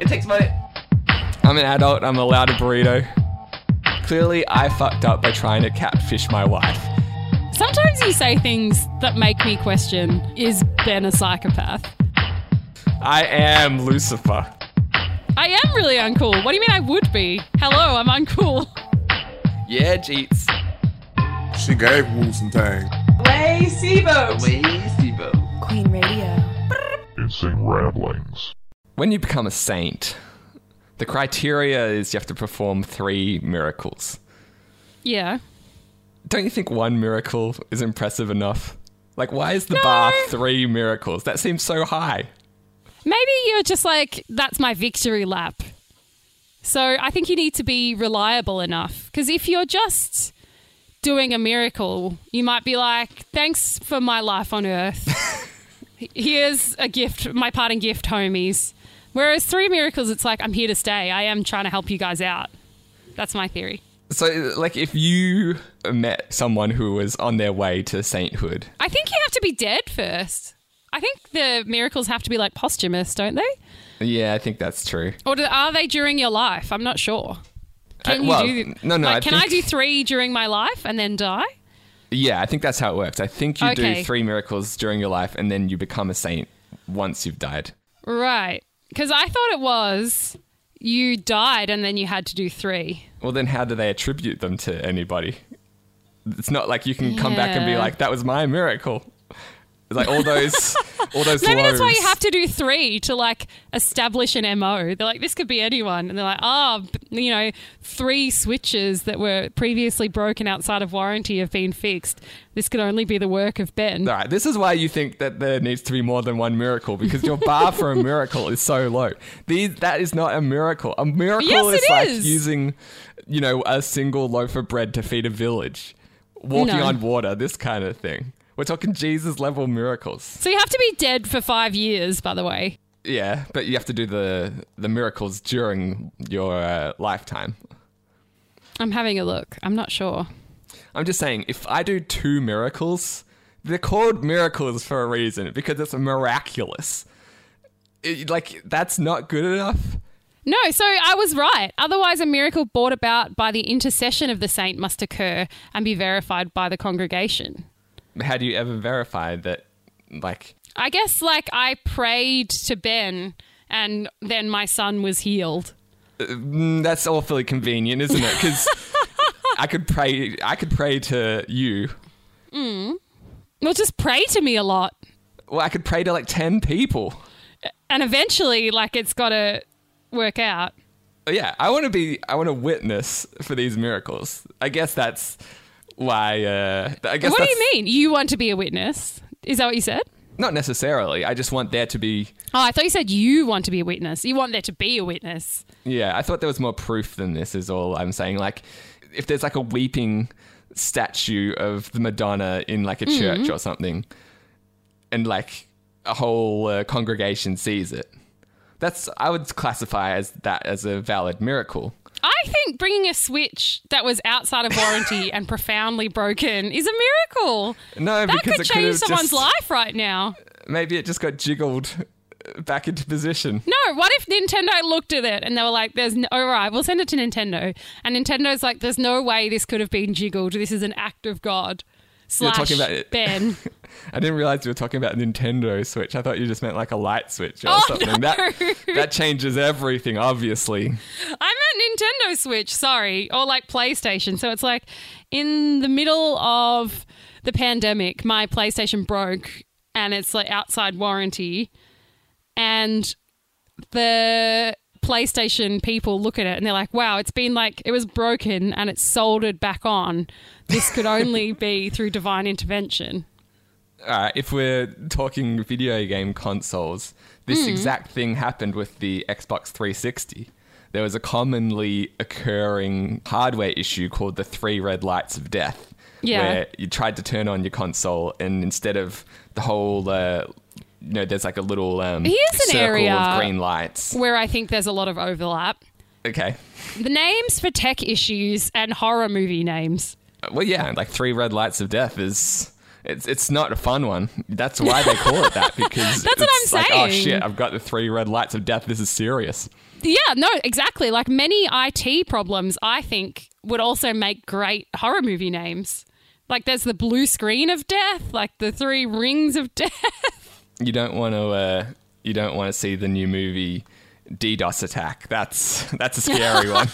It takes money. I'm an adult. I'm allowed a burrito. Clearly, I fucked up by trying to catfish my wife. Sometimes you say things that make me question is Ben a psychopath? I am Lucifer. I am really uncool. What do you mean I would be? Hello, I'm uncool. Yeah, Jeets. She gave Wu some tang. Way Sibo. Way Steve-O. Queen Radio. It's insane Ramblings. When you become a saint, the criteria is you have to perform three miracles. Yeah. Don't you think one miracle is impressive enough? Like, why is the bar three miracles? That seems so high. Maybe you're just like, that's my victory lap. So I think you need to be reliable enough. Because if you're just doing a miracle, you might be like, thanks for my life on earth. Here's a gift, my parting gift, homies. Whereas three miracles, it's like, I'm here to stay. I am trying to help you guys out. That's my theory. So, like, if you met someone who was on their way to sainthood, I think you have to be dead first. I think the miracles have to be like posthumous, don't they? yeah, I think that's true. Or do, are they during your life? I'm not sure. Can Uh, you do? no, no, Like, I can I do three during my life and then die? Yeah, I think that's how it works. I think you Okay. do three miracles during your life and then you become a saint once you've died. Right. Because I thought it was you died and then you had to do three. Well, then how do they attribute them to anybody? It's not like you can come back and be like, that was my miracle. Like all those, all those Maybe that's why you have to do three to like establish an MO. They're like, this could be anyone. And they're like, oh, you know, three switches that were previously broken outside of warranty have been fixed. This could only be the work of Ben. All right, this is why you think that there needs to be more than one miracle because your bar for a miracle is so low. These that is not a miracle. A miracle Yes, is like is. using, you know, a single loaf of bread to feed a village, walking No. on water, this kind of thing. We're talking Jesus level miracles. So you have to be dead for five years, by the way. Yeah, but you have to do the the miracles during your uh, lifetime. I'm having a look. I'm not sure. I'm just saying, if I do two miracles, they're called miracles for a reason because it's miraculous. It- like that's not good enough. No, so I was right. Otherwise, a miracle brought about by the intercession of the saint must occur and be verified by the congregation. How do you ever verify that? Like, I guess, like, I prayed to Ben and then my son was healed. mm, that's awfully convenient, isn't it? Because I could pray. I could pray to you. Mm. Well, just pray to me a lot. Well, I could pray to like ten people. And eventually, like, it's got to work out. yeah, I want to be. I want to witness for these miracles. I guess that's why. Uh, I guess what do you mean? You want to be a witness? Is that what you said? Not necessarily. I just want there to be. Oh, I thought you said you want to be a witness. You want there to be a witness. Yeah, I thought there was more proof than this. Is all I'm saying. Like, if there's like a weeping statue of the Madonna in like a church or something, and like a whole uh, congregation sees it, that's I would classify as that as a valid miracle. I think bringing a switch that was outside of warranty and profoundly broken is a miracle. No, That because could it change someone's just, life right now. Maybe it just got jiggled uh, back into position. No, what if Nintendo looked at it and they were like, "There's no, all right, we'll send it to Nintendo," and Nintendo's like, "There's no way this could have been jiggled. This is an act of God." You're Slash talking about it. Ben. I didn't realize you were talking about Nintendo Switch. I thought you just meant like a light switch or Oh, something. no. That that changes everything, obviously. I meant Nintendo Switch, sorry, or like PlayStation. So it's like in the middle of the pandemic, my PlayStation broke and it's like outside warranty. And the PlayStation people look at it and they're like, wow, it's been like, it was broken and it's soldered back on. This could only be through divine intervention. All right, if we're talking video game consoles, this Hmm. exact thing happened with the Xbox 360. There was a commonly occurring hardware issue called the three red lights of death. Yeah. Where you tried to turn on your console, and instead of the whole, uh, you know, there's like a little um, Here's an circle area- of green lights. Where I think there's a lot of overlap. Okay. The names for tech issues and horror movie names. Well, yeah, like three red lights of death is It's it's not a fun one. That's why they call it that because That's what it's I'm like, oh saying. shit, I've got the three red lights of death. This is serious. Yeah, no, exactly. Like many IT problems, I think would also make great horror movie names. Like there's the blue screen of death, like the three rings of death. You don't want to. Uh, you don't want to see the new movie DDoS attack. That's that's a scary one.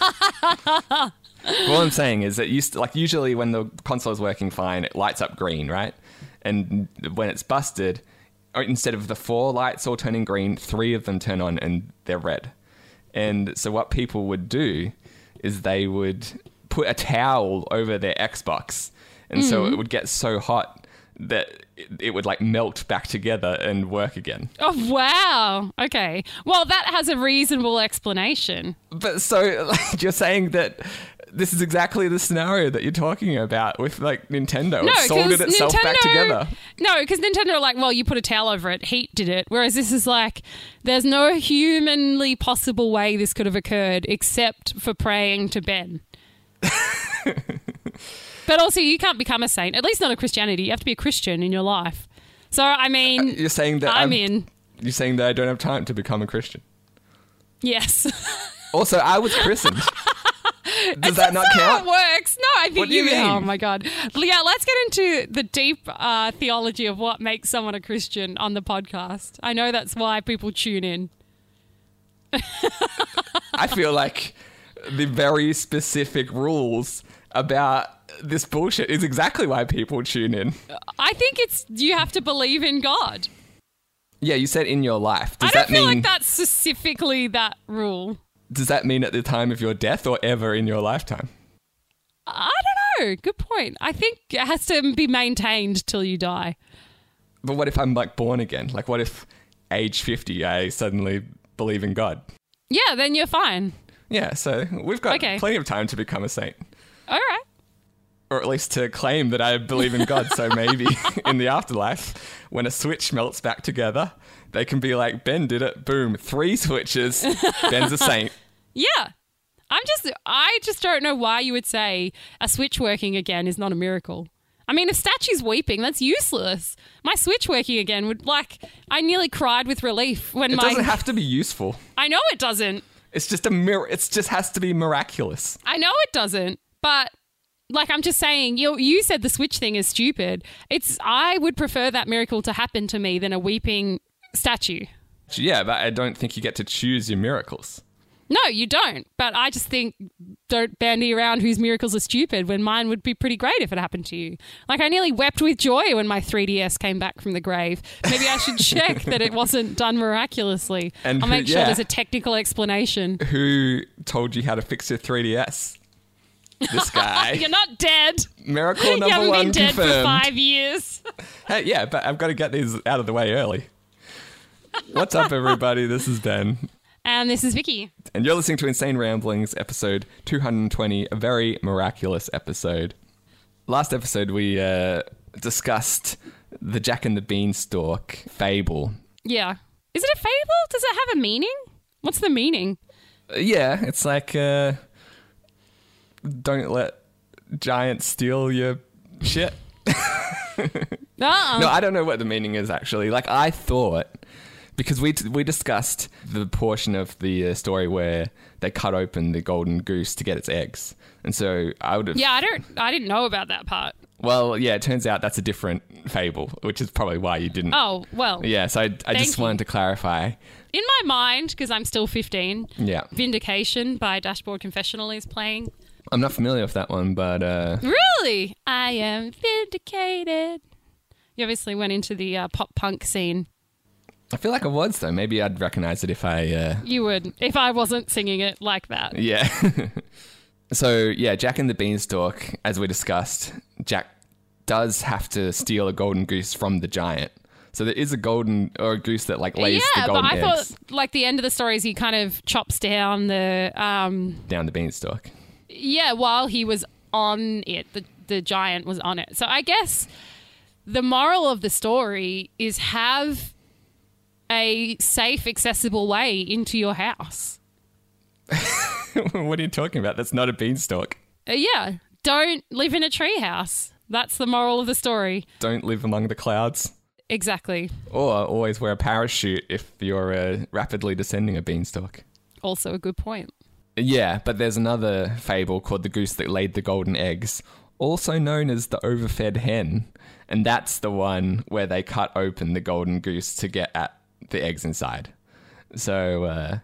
What I'm saying is that used like usually when the console is working fine, it lights up green, right? And when it's busted, instead of the four lights all turning green, three of them turn on and they're red. And so what people would do is they would put a towel over their Xbox, and so it would get so hot that it, would like melt back together and work again. Oh wow. Okay. Well, that has a reasonable explanation. But so like, you're saying that this is exactly the scenario that you're talking about with like Nintendo. No, it soldered itself Nintendo. back together. No, because Nintendo are like, well, you put a towel over it, heat did it. Whereas this is like, there's no humanly possible way this could have occurred except for praying to Ben. but also, you can't become a saint. At least not a Christianity. You have to be a Christian in your life. So I mean, You're saying that I'm I'm- in. You're saying that I don't have time to become a Christian. Yes. Also, I was christened. Does that not how count? it works. No, I think What do you mean? Oh my god. Yeah, let's get into the deep uh, theology of what makes someone a Christian on the podcast. I know that's why people tune in. I feel like the very specific rules about this bullshit is exactly why people tune in. I think it's you have to believe in God. Yeah, you said in your life. Does I don't that feel mean like that's specifically that rule. does that mean at the time of your death or ever in your lifetime? I don't know. Good point. I think it has to be maintained till you die. But what if I'm like born again? Like what if age 50 I suddenly believe in God? Yeah, then you're fine. Yeah, so we've got Okay. plenty of time to become a saint. All right. Or at least to claim that I believe in God. So maybe in the afterlife, when a switch melts back together, they can be like, Ben did it. Boom. Three switches. Ben's a saint. Yeah. I'm just I just don't know why you would say a switch working again is not a miracle. I mean, if statue's weeping, that's useless. My switch working again would like I nearly cried with relief when It my It doesn't have to be useful. I know it doesn't. It's just a mir- It just has to be miraculous. I know it doesn't, but like I'm just saying, you you said the switch thing is stupid. It's I would prefer that miracle to happen to me than a weeping statue. Yeah, but I don't think you get to choose your miracles. No, you don't. But I just think don't bandy around whose miracles are stupid when mine would be pretty great if it happened to you. Like I nearly wept with joy when my 3DS came back from the grave. Maybe I should check that it wasn't done miraculously. And I'll who- make sure yeah. there's a technical explanation. Who told you how to fix your 3DS? This guy. You're not dead. Miracle you number haven't one been dead for confirmed. five years. Hey, yeah, but I've got to get these out of the way early. What's up, everybody? This is Ben, And this is Vicki. and you're listening to Insane Ramblings, episode 220, a very miraculous episode. Last episode, we uh, discussed the Jack and the Beanstalk fable. Yeah. Is it a fable? Does it have a meaning? What's the meaning? Uh, yeah, it's like uh, don't let giants steal your shit. No, I don't know what the meaning is actually. Like I thought because we we discussed the portion of the uh, story where they cut open the golden goose to get its eggs, and so I would have. yeah, I don't. I didn't know about that part. Well, yeah, it turns out that's a different fable, which is probably why you didn't. Oh well. Yeah, so I, I just wanted to clarify. In my mind, because I'm still 15, Yeah, Vindication by Dashboard Confessional is playing. I'm not familiar with that one, but uh, Really? I am vindicated. You obviously went into the uh, pop punk scene. I feel like I was though. Maybe I'd recognize it if I. Uh, You would, if I wasn't singing it like that. Yeah. so yeah, Jack and the Beanstalk, as we discussed, Jack does have to steal a golden goose from the giant. So there is a golden or a goose that like lays yeah, the but golden I eggs thought like the end of the story is he kind of chops down the um down the beanstalk. Yeah while he was on it the the giant was on it. So I guess the moral of the story is have a safe accessible way into your house. what are you talking about? That's not a beanstalk. Uh, yeah, don't live in a treehouse. That's the moral of the story. Don't live among the clouds. Exactly. Or always wear a parachute if you're uh, rapidly descending a beanstalk. Also a good point. Yeah, but there's another fable called The Goose That Laid the Golden Eggs, also known as the Overfed Hen. And that's the one where they cut open the golden goose to get at the eggs inside. So uh,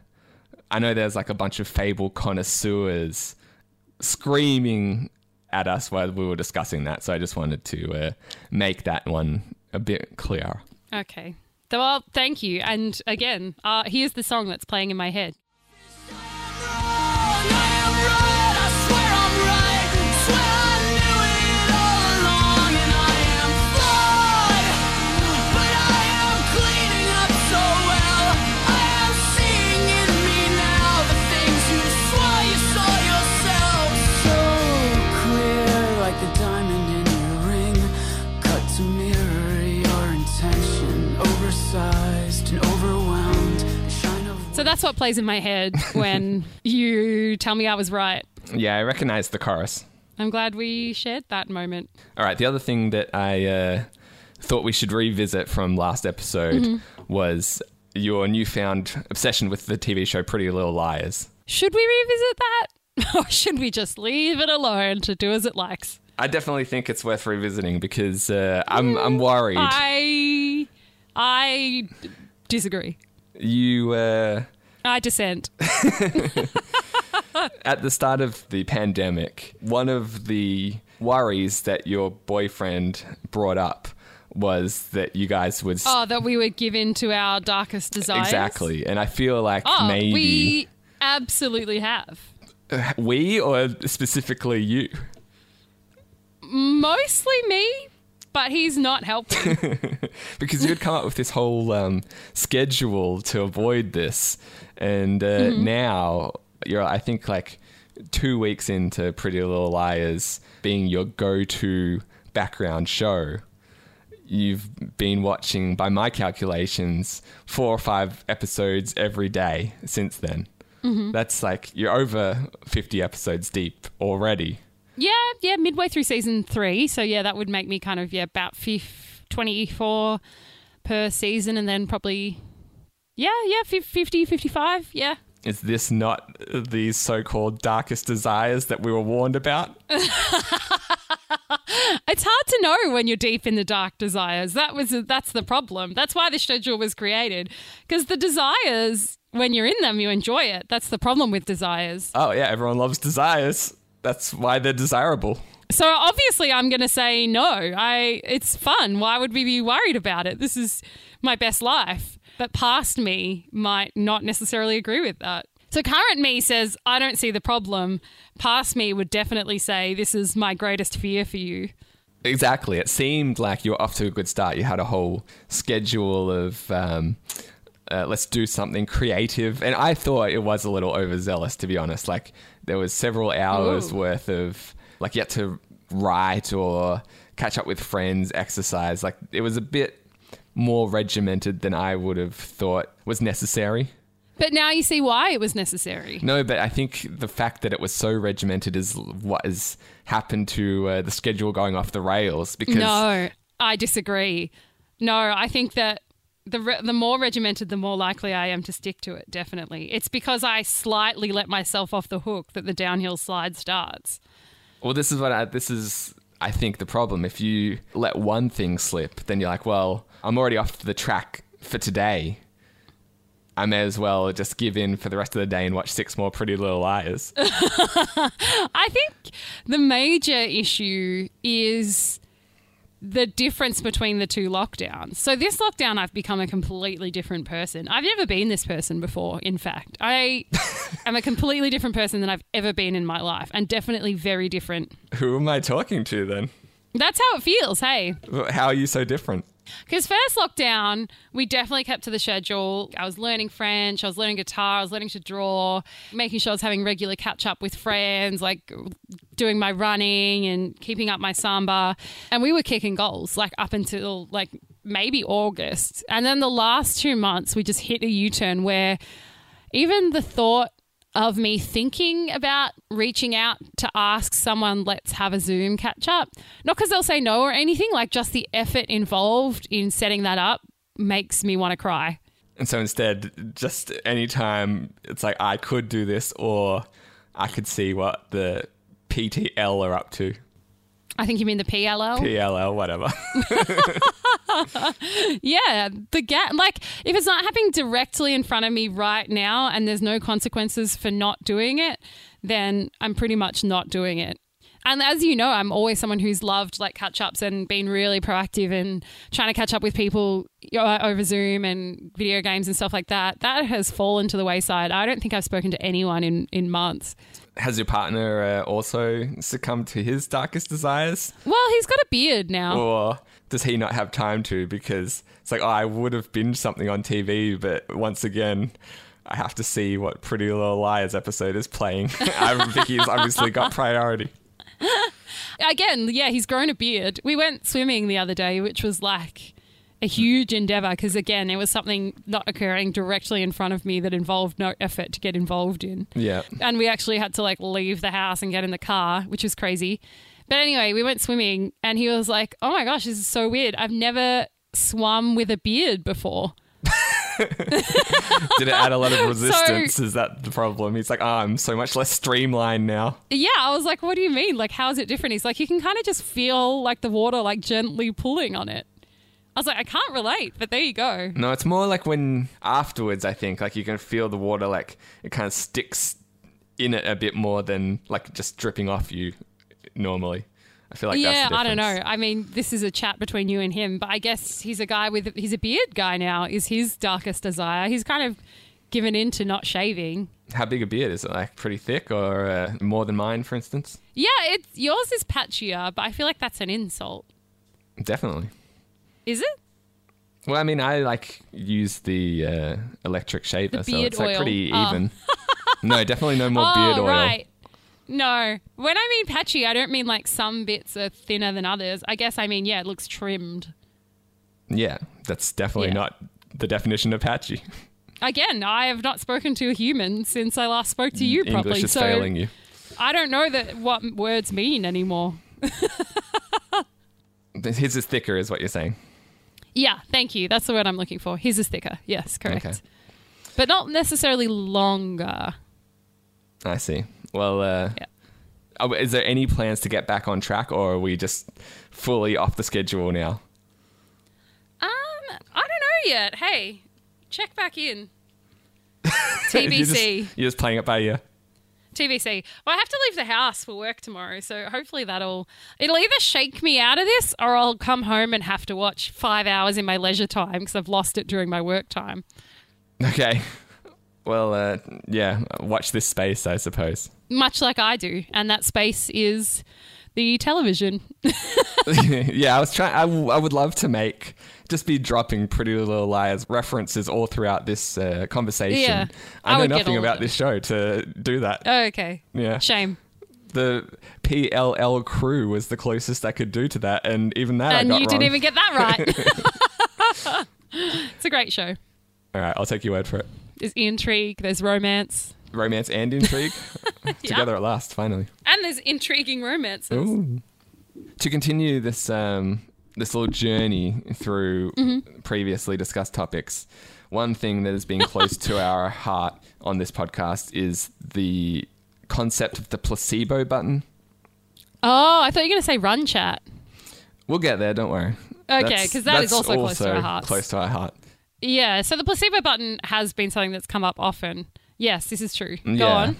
I know there's like a bunch of fable connoisseurs screaming at us while we were discussing that. So I just wanted to uh, make that one a bit clearer. Okay. Well, thank you. And again, uh, here's the song that's playing in my head. Like that's what plays in my head when you tell me I was right. Yeah, I recognize the chorus. I'm glad we shared that moment. All right. The other thing that I uh, thought we should revisit from last episode was your newfound obsession with the TV show Pretty Little Liars. Should we revisit that? Or should we just leave it alone to do as it likes? I definitely think it's worth revisiting because uh, I'm I'm worried. I I disagree. you uh, I dissent. at the start of the pandemic, one of the worries that your boyfriend brought up was that you guys would Oh, that we would give in to our darkest desires. exactly, and I feel like Oh, maybe we absolutely have. Uh, we or specifically you. Mostly me, but he's not helping. because you had come up with this whole um, schedule to avoid this, and uh, now you're, I think, like two weeks into Pretty Little Liars being your go-to background show. You've been watching, by my calculations, four or five episodes every day since then. That's like you're over 50 episodes deep already. Yeah, yeah, midway through season three. So, yeah, that would make me kind of, yeah, about fif- 24 per season and then probably, yeah, yeah, fif- 50, 55. Yeah. Is this not the so-called darkest desires that we were warned about? It's hard to know when you're deep in the dark desires. That was that's the problem. That's why the schedule was created because the desires when you're in them you enjoy it. That's the problem with desires. Oh yeah, everyone loves desires. That's why they're desirable. So obviously I'm going to say no. I it's fun. Why would we be worried about it? This is my best life. But past me might not necessarily agree with that. So current me says I don't see the problem. Past me would definitely say this is my greatest fear for you. Exactly. It seemed like you were off to a good start. You had a whole schedule of um, uh, let's do something creative, and I thought it was a little overzealous, to be honest. Like there was several hours Ooh. worth of like you had to write or catch up with friends, exercise. Like it was a bit more regimented than I would have thought was necessary. But now you see why it was necessary. No, but I think the fact that it was so regimented is what has happened to uh, the schedule going off the rails. Because No, I disagree. No, I think that the re- the more regimented, the more likely I am to stick to it. Definitely, it's because I slightly let myself off the hook that the downhill slide starts. well, this is what I, this is. I think the problem. If you let one thing slip, then you're like, well, I'm already off the track for today. I may as well just give in for the rest of the day and watch six more Pretty Little Liars. I think the major issue is the difference between the two lockdowns. So this lockdown I've become a completely different person. I've never been this person before, in fact. I am a completely different person than I've ever been in my life and definitely very different. Who am I talking to then? That's how it feels, hey. How are you so different? Because first lockdown, we definitely kept to the schedule. I was learning French, I was learning guitar, I was learning to draw, making sure I was having regular catch up with friends, like doing my running and keeping up my samba. And we were kicking goals like up until like maybe August. And then the last two months, we just hit a U turn where even the thought of me thinking about reaching out to ask someone, let's have a Zoom catch up. Not because they'll say no or anything, like just the effort involved in setting that up makes me want to cry. And so instead, just anytime it's like I could do this, or I could see what the PTL are up to. I think you mean the PLL. PLL, whatever. Yeah, the gap. Like, if it's not happening directly in front of me right now and there's no consequences for not doing it, then I'm pretty much not doing it. And as you know, I'm always someone who's loved like catch ups and been really proactive in trying to catch up with people uh, over Zoom and video games and stuff like that. That has fallen to the wayside. I don't think I've spoken to anyone in, in months. Has your partner uh, also succumbed to his darkest desires? Well, he's got a beard now. Or does he not have time to? Because it's like, oh, I would have binged something on TV, but once again, I have to see what Pretty Little Liars episode is playing. I think he's obviously got priority. Again, yeah, he's grown a beard. We went swimming the other day, which was like a huge endeavor because, again, it was something not occurring directly in front of me that involved no effort to get involved in. Yeah. And we actually had to like leave the house and get in the car, which was crazy. But anyway, we went swimming and he was like, oh my gosh, this is so weird. I've never swum with a beard before. Did it add a lot of resistance? is that the problem? He's like, oh, I'm so much less streamlined now. Yeah, I was like, what do you mean? Like, how is it different? He's like, you can kind of just feel like the water like gently pulling on it. I was like, I can't relate, but there you go. No, it's more like when afterwards, I think, like you can feel the water, like it kind of sticks in it a bit more than like just dripping off you normally. I feel like yeah, that's the I don't know. I mean, this is a chat between you and him, but I guess he's a guy with he's a beard guy now. Is his darkest desire? He's kind of given in to not shaving. How big a beard is it? Like pretty thick or uh, more than mine, for instance? Yeah, it's yours is patchier, but I feel like that's an insult. Definitely. Is it? Well, I mean, I like use the uh, electric shaver, so it's like oil. pretty Oh. even. no, definitely no more oh, beard oil. right. No, when I mean patchy, I don't mean like some bits are thinner than others. I guess I mean yeah, it looks trimmed. Yeah, that's definitely Yeah. not the definition of patchy. Again, I have not spoken to a human since I last spoke to you properly, English is so failing you. I don't know that what words mean anymore. His is thicker, is what you're saying. Yeah, thank you. That's the word I'm looking for. His is thicker. Yes, correct. Okay. But not necessarily longer. I see. Well, uh, Yeah. is there any plans to get back on track, or are we just fully off the schedule now? Um, I don't know yet. Hey, check back in. you're, TBC. just, you're just playing it by ear. TBC. Well, I have to leave the house for work tomorrow, so hopefully that'll it'll either shake me out of this or I'll come home and have to watch five hours in my leisure time because I've lost it during my work time. Okay. Well, uh, yeah. Watch this space, I suppose. Much like I do, and that space is the television. yeah, I was trying. I, w- I would love to make just be dropping Pretty Little Liars references all throughout this uh, conversation. Yeah, I I know nothing about this show to do that. Oh, okay. yeah, Shame. the PLL crew was the closest I could do to that, and even that and I got you wrong. didn't even get that right. it's a great show. All right, I'll take your word for it. There's intrigue, there's romance, Romance and intrigue together at last, finally. and there's intriguing romances. Ooh. To continue this um, this little journey through Mm-hmm. previously discussed topics, one thing that has been close to our heart on this podcast is the concept of the placebo button. Oh, I thought you were going to say run chat. We'll get there, don't worry. Okay, 'cause that is that's also close to our hearts. Close to our heart. Yeah, so the placebo button has been something that's come up often. Yes, this is true. Go Yeah. on.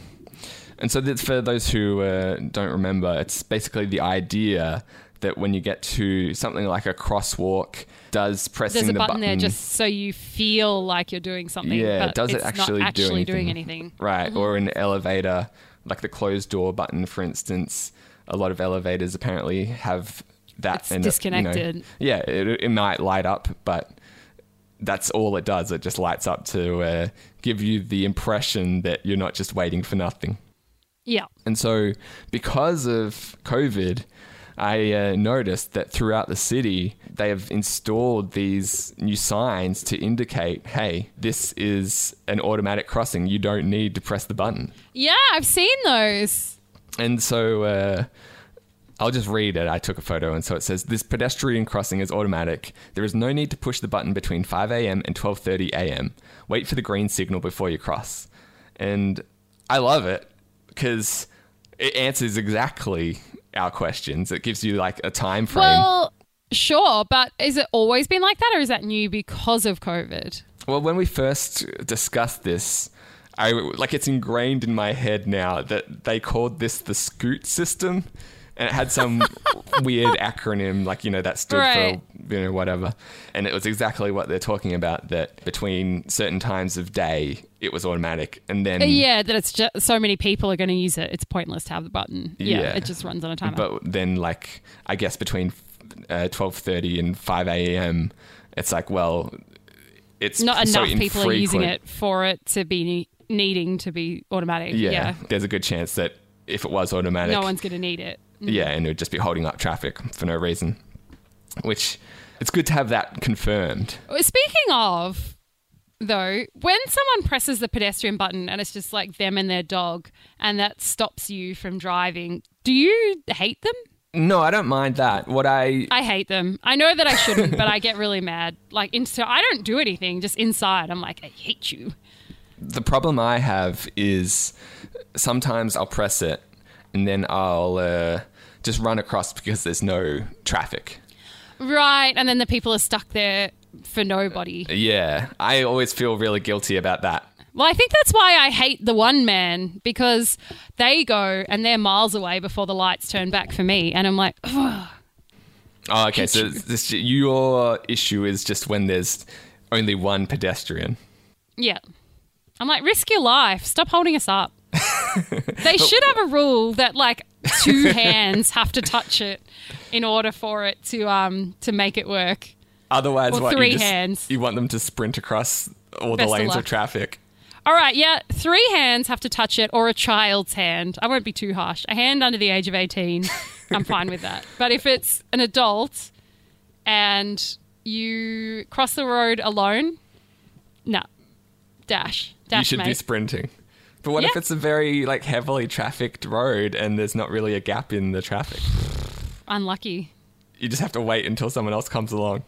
And so, for those who uh, don't remember, it's basically the idea that when you get to something like a crosswalk, does pressing There's a the button, there just so you feel like you're doing something. Yeah, but does it it's actually not do actually doing anything? anything? right, or an elevator, like the closed door button, for instance. A lot of elevators apparently have that. It's and it, you know, disconnected. yeah, it, it might light up, but that's all it does. It just lights up to uh, give you the impression that you're not just waiting for nothing. Yeah. And so, because of COVID, I uh, noticed that throughout the city, they have installed these new signs to indicate, hey, this is an automatic crossing. You don't need to press the button. Yeah, I've seen those. And so uh, I'll just read it. I took a photo, and so it says this pedestrian crossing is automatic. There is no need to push the button between 5 a.m. and 12:30 a.m. Wait for the green signal before you cross. And I love it because it answers exactly our questions. It gives you like a time frame. Well, sure, but is it always been like that, or is that new because of COVID? Well, when we first discussed this, I like it's ingrained in my head now that they called this the Scoot system, and it had some weird acronym like you know that stood Right. for you know whatever, and it was exactly what they're talking about. That between certain times of day, it was automatic, and then Yeah, that it's just so many people are going to use it. It's pointless to have the button. Yeah, Yeah. it just runs on a timer. but then like I guess between uh, twelve thirty and five a.m., it's like well, it's Not so enough people are using it for it to be ne- needing to be automatic. Yeah, Yeah, there's a good chance that if it was automatic, no one's going to need it. Mm-hmm. Yeah, and it would just be holding up traffic for no reason. Which it's good to have that confirmed. Speaking of, though, when someone presses the pedestrian button and it's just like them and their dog, and that stops you from driving, do you hate them? No, I don't mind that. What I I hate them. I know that I shouldn't, but I get really mad. Like, so I don't do anything. Just inside, I'm like, I hate you. the problem I have is sometimes I'll press it and then I'll uh, just run across because there's no traffic. Right, and then the people are stuck there for nobody. Yeah, I always feel really guilty about that. Well, I think that's why I hate the one man because they go and they're miles away before the lights turn back for me, and I'm like, Ugh. Oh, okay. So this, your issue is just when there's only one pedestrian. yeah. I'm like, risk your life. Stop holding us up. they should have a rule that like two hands have to touch it in order for it to um to make it work. Otherwise, Or what three you just, hands. You want them to sprint across all Best the lanes of luck. traffic. All right, yeah, three hands have to touch it, or a child's hand. I won't be too harsh. A hand under the age of 18, I'm fine with that. But if it's an adult and you cross the road alone, no. Dash. Dash, you should be sprinting. But what if it's a very like heavily trafficked road and there's not really a gap in the traffic? Unlucky. You just have to wait until someone else comes along.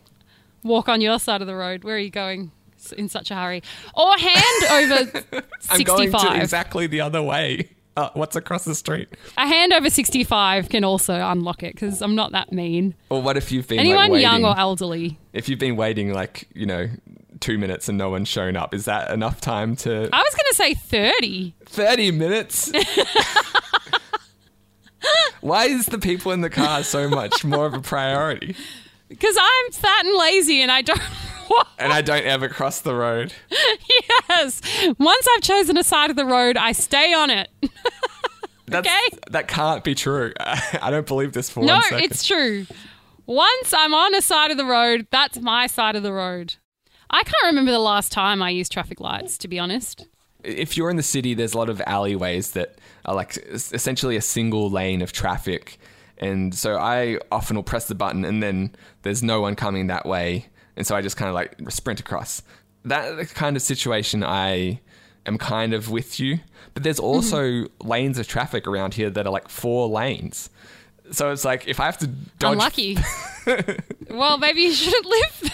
Walk on your side of the road. Where are you going in such a hurry? Or hand over 65. I'm going 65. to exactly the other way. Uh, what's across the street? A hand over 65 can also unlock it because I'm not that mean. Or what if you've been waiting Anyone like, young or elderly. if you've been waiting like you know two minutes and no one's shown up? Is that enough time to I was going to say 30. thirty minutes? Why is the people in the car so much more of a priority? Because I'm fat and lazy and I don't. And I don't ever cross the road. yes. Once I've chosen a side of the road, I stay on it. That's, Okay. That can't be true. I don't believe this for no, one second. it's true. Once I'm on a side of the road, that's my side of the road. I can't remember the last time I used traffic lights, to be honest. if you're in the city, there's a lot of alleyways that are like essentially a single lane of traffic. And so I often will press the button and then there's no one coming that way. And so I just kind of like sprint across. That kind of situation, I am kind of with you. But there's mm-hmm. also lanes of traffic around here that are like four lanes. So it's like if I have to dodge. Unlucky. well, maybe you shouldn't live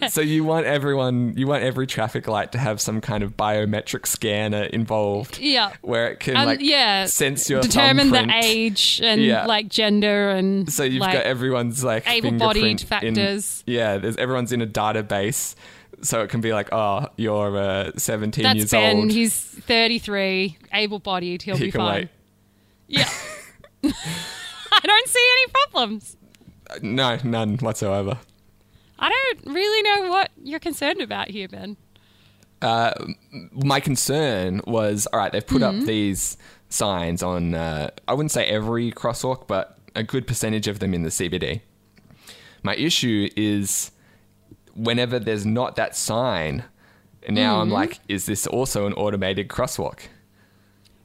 there. So you want everyone, you want every traffic light to have some kind of biometric scanner involved. Yeah. Where it can And like yeah, sense your determine the age and Yeah. like gender and So you've like, got everyone's like able-bodied fingerprint in- factors. yeah, there's everyone's in a database, so it can be like, oh, you're uh, 17 That's years Ben. old. He's 33, able-bodied. He'll he be can fine. wait. Yeah. I don't see any problems. Uh, No, none whatsoever. I don't really know what you're concerned about here, Ben. My concern was, all right, they've put Mm-hmm. up these signs on. Uh, I wouldn't say every crosswalk, but a good percentage of them in the CBD. My issue is whenever there's not that sign. Now Mm-hmm. I'm like, is this also an automated crosswalk?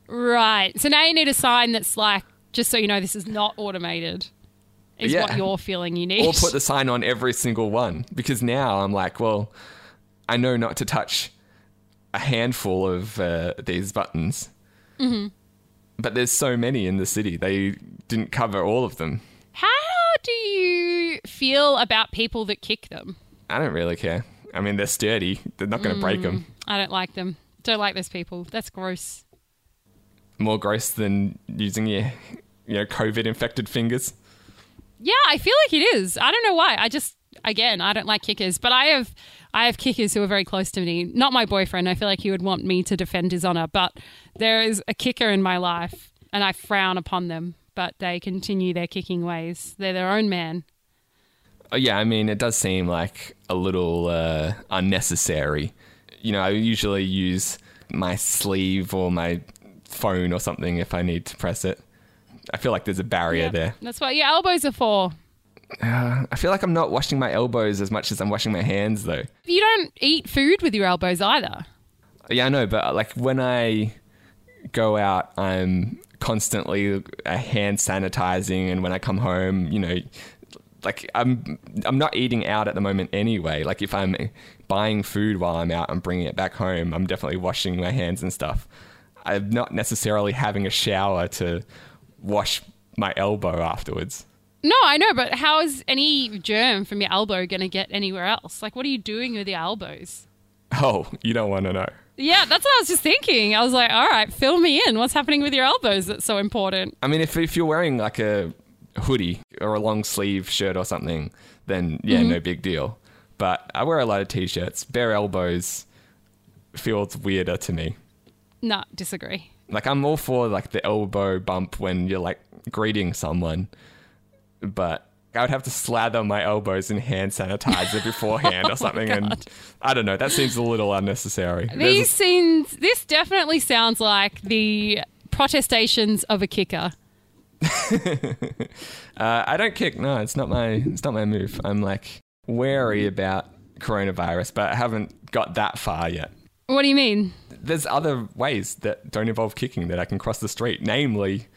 Right. So now you need a sign that's like, just so you know, this is not automated. is Yeah. what you're feeling you need. or put the sign on every single one because now I'm like, well, I know not to touch a handful of uh, these buttons. Mm-hmm. But there's so many in the city. They didn't cover all of them. How do you feel about people that kick them? I don't really care. I mean, they're sturdy. They're not going to 'em. break them. I don't like them. Don't like those people. That's gross. More gross than using your, you know, COVID infected fingers. Yeah, I feel like it is. I don't know why. I just again, I don't like kickers, but I have I have kickers who are very close to me. Not my boyfriend. I feel like he would want me to defend his honor, but there is a kicker in my life and I frown upon them, but they continue their kicking ways. They're their own man. Oh, yeah, I mean, it does seem like a little uh, unnecessary. You know, I usually use my sleeve or my phone or something if I need to press it. I feel like there's a barrier Yeah. there. That's what your elbows are for. I feel like I'm not washing my elbows as much as I'm washing my hands, though. You don't eat food with your elbows either. Yeah, I know, but uh, like when I go out, I'm constantly uh, hand sanitizing, and when I come home, you know, like I'm I'm not eating out at the moment anyway. Like if I'm buying food while I'm out and bringing it back home, I'm definitely washing my hands and stuff. I'm not necessarily having a shower to wash my elbow afterwards. No, I know, but how is any germ from your elbow going to get anywhere else? Like, what are you doing with your elbows? Oh, you don't want to know. Yeah, that's what I was just thinking. I was like, all right, fill me in. What's happening with your elbows that's so important? I mean, if if you're wearing like a hoodie or a long sleeve shirt or something, then yeah, no mm-hmm. big deal. But I wear a lot of t-shirts. Bare elbows feels weirder to me. No, disagree. Like I'm all for like the elbow bump when you're like greeting someone, but I would have to slather my elbows in hand sanitizer beforehand or something, and I don't know. That seems a little unnecessary. A- These scenes, this definitely sounds like the protestations of a kicker. Uh, I don't kick. No, it's not my. It's not my move. I'm like wary about coronavirus, but I haven't got that far yet. What do you mean? There's other ways that don't involve kicking that I can cross the street, namely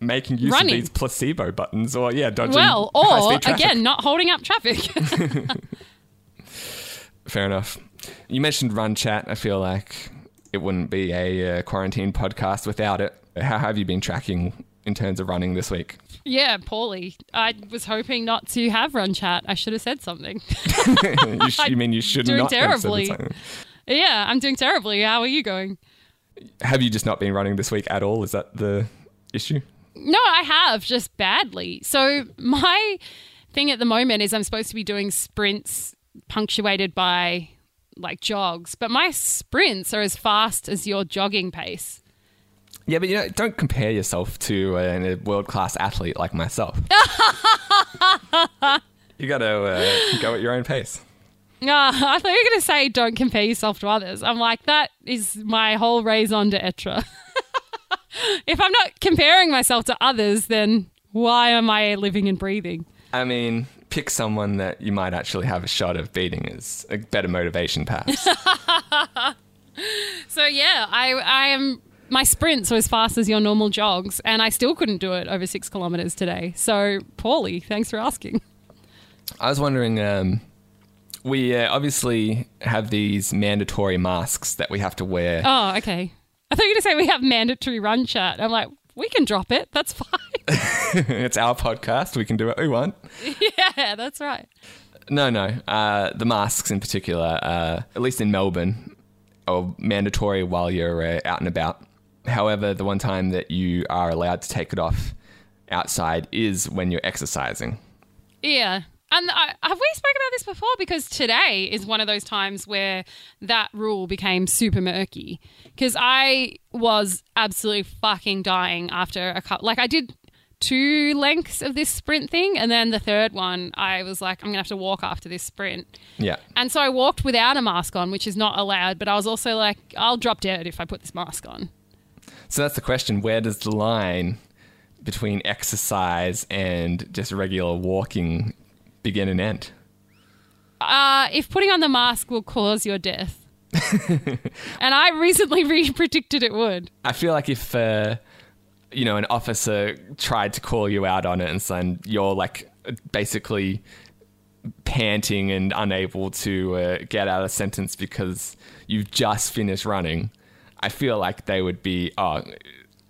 making use Running. of these placebo buttons, or yeah, dodging Well, or again, not holding up traffic. Fair enough. You mentioned Run Chat. I feel like it wouldn't be a uh, quarantine podcast without it. How have you been tracking in terms of running this week? yeah, poorly. I was hoping not to have run chat. I should have said something. you, sh- you mean you should not terribly. Yeah, I'm doing terribly. How are you going? Have you just not been running this week at all? Is that the issue? No, I have just badly. So my thing at the moment is I'm supposed to be doing sprints punctuated by like jogs, but my sprints are as fast as your jogging pace. Yeah, but you know, don't compare yourself to a, a world class athlete like myself. you got to uh, go at your own pace. Ah, I thought you were going to say don't compare yourself to others. I'm like, that is my whole raison d'etre. if I'm not comparing myself to others, then why am I living and breathing? I mean, pick someone that you might actually have a shot of beating is a better motivation, perhaps. So yeah, I I am my sprints are as fast as your normal jogs, and I still couldn't do it over six kilometers today. So poorly. Thanks for asking. I was wondering, um, we uh, obviously have these mandatory masks that we have to wear. Oh, okay. I thought you were going to say we have mandatory run chat. I'm like, we can drop it. That's fine. it's our podcast. We can do what we want. yeah, that's right. No, no. Uh, the masks in particular, uh, at least in Melbourne, are mandatory while you're uh, out and about. However, the one time that you are allowed to take it off outside is when you're exercising. Yeah. And I, have we spoken about this before? Because today is one of those times where that rule became super murky. Because I was absolutely fucking dying after a couple. Like I did two lengths of this sprint thing, and then the third one, I was like, I'm gonna have to walk after this sprint. Yeah. And so I walked without a mask on, which is not allowed. But I was also like, I'll drop dead if I put this mask on. So that's the question. Where does the line between exercise and just regular walking begin and end? uh, if putting on the mask will cause your death. and I recently re- predicted it would. I feel like if uh, you know, an officer tried to call you out on it and saying you're like basically panting and unable to uh, get out a sentence because you've just finished running, I feel like they would be, oh,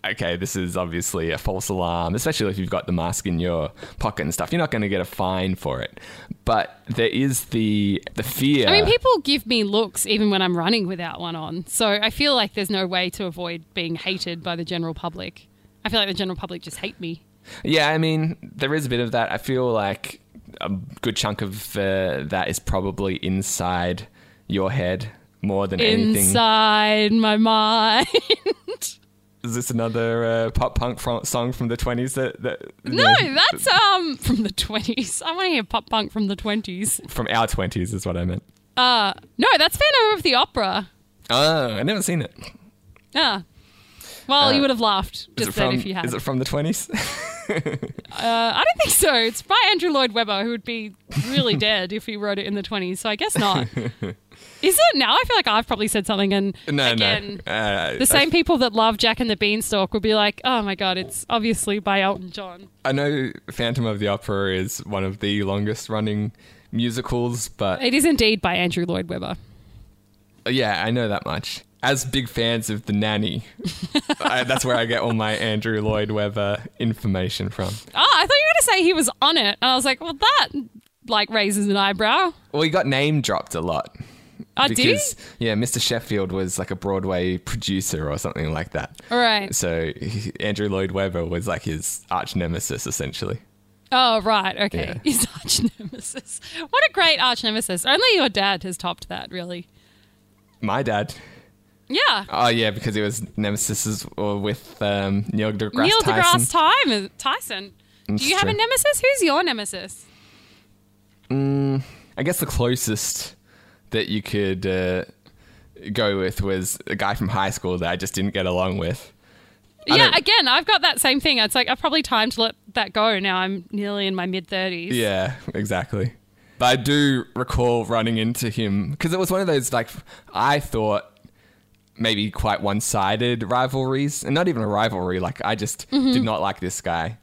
okay, this is obviously a false alarm, especially if you've got the mask in your pocket and stuff. You're not going to get a fine for it. But there is the the fear. I mean, people give me looks even when I'm running without one on. So I feel like there's no way to avoid being hated by the general public. I feel like the general public just hate me. Yeah, I mean, there is a bit of that. I feel like a good chunk of uh, that is probably inside your head more than anything. Inside my mind. Is this another uh, pop punk fro- song from the 20s that, that no, that's um from the 20s. I want to hear pop punk from the 20s. from our 20s is what I meant. Uh, no, that's Phantom of the Opera. Oh, I never seen it. Ah. Well, Uh, you would have laughed just then from if you had. Is it from the 20s? Uh, I don't think so. It's by Andrew Lloyd Webber, who would be really dead if he wrote it in the 20s. So I guess not. Is it now? I feel like I've probably said something, and no, again, no. Uh, the same people that love Jack and the Beanstalk would be like, "Oh my god, it's obviously by Elton John." I know Phantom of the Opera is one of the longest running musicals, but It is indeed by Andrew Lloyd Webber. yeah, I know that much. As big fans of The Nanny, I, that's where I get all my Andrew Lloyd Webber information from. Oh, I thought you were going to say he was on it, and I was like, "Well, that like raises an eyebrow." Well, he got name dropped a lot. Oh, did he? because, yeah, Mr. Sheffield was like a Broadway producer or something like that. All right. So he, Andrew Lloyd Webber was like his arch nemesis, essentially. Oh, right. Okay. Yeah. His arch nemesis. What a great arch nemesis. Only your dad has topped that, really. My dad. Yeah. Oh yeah, because he was nemesis with um, Neil deGrasse Neil Tyson. deGrasse Time- Tyson. That's Do you have a nemesis? Who's your nemesis? I guess the closest that you could uh, go with was a guy from high school that I just didn't get along with. I yeah, again, I've got that same thing. It's like I've probably time to let that go now. I'm nearly in my mid 30s. Yeah, exactly. But I do recall running into him because it was one of those like I thought maybe quite one-sided rivalries, and not even a rivalry. Like I just Mm-hmm. did not like this guy,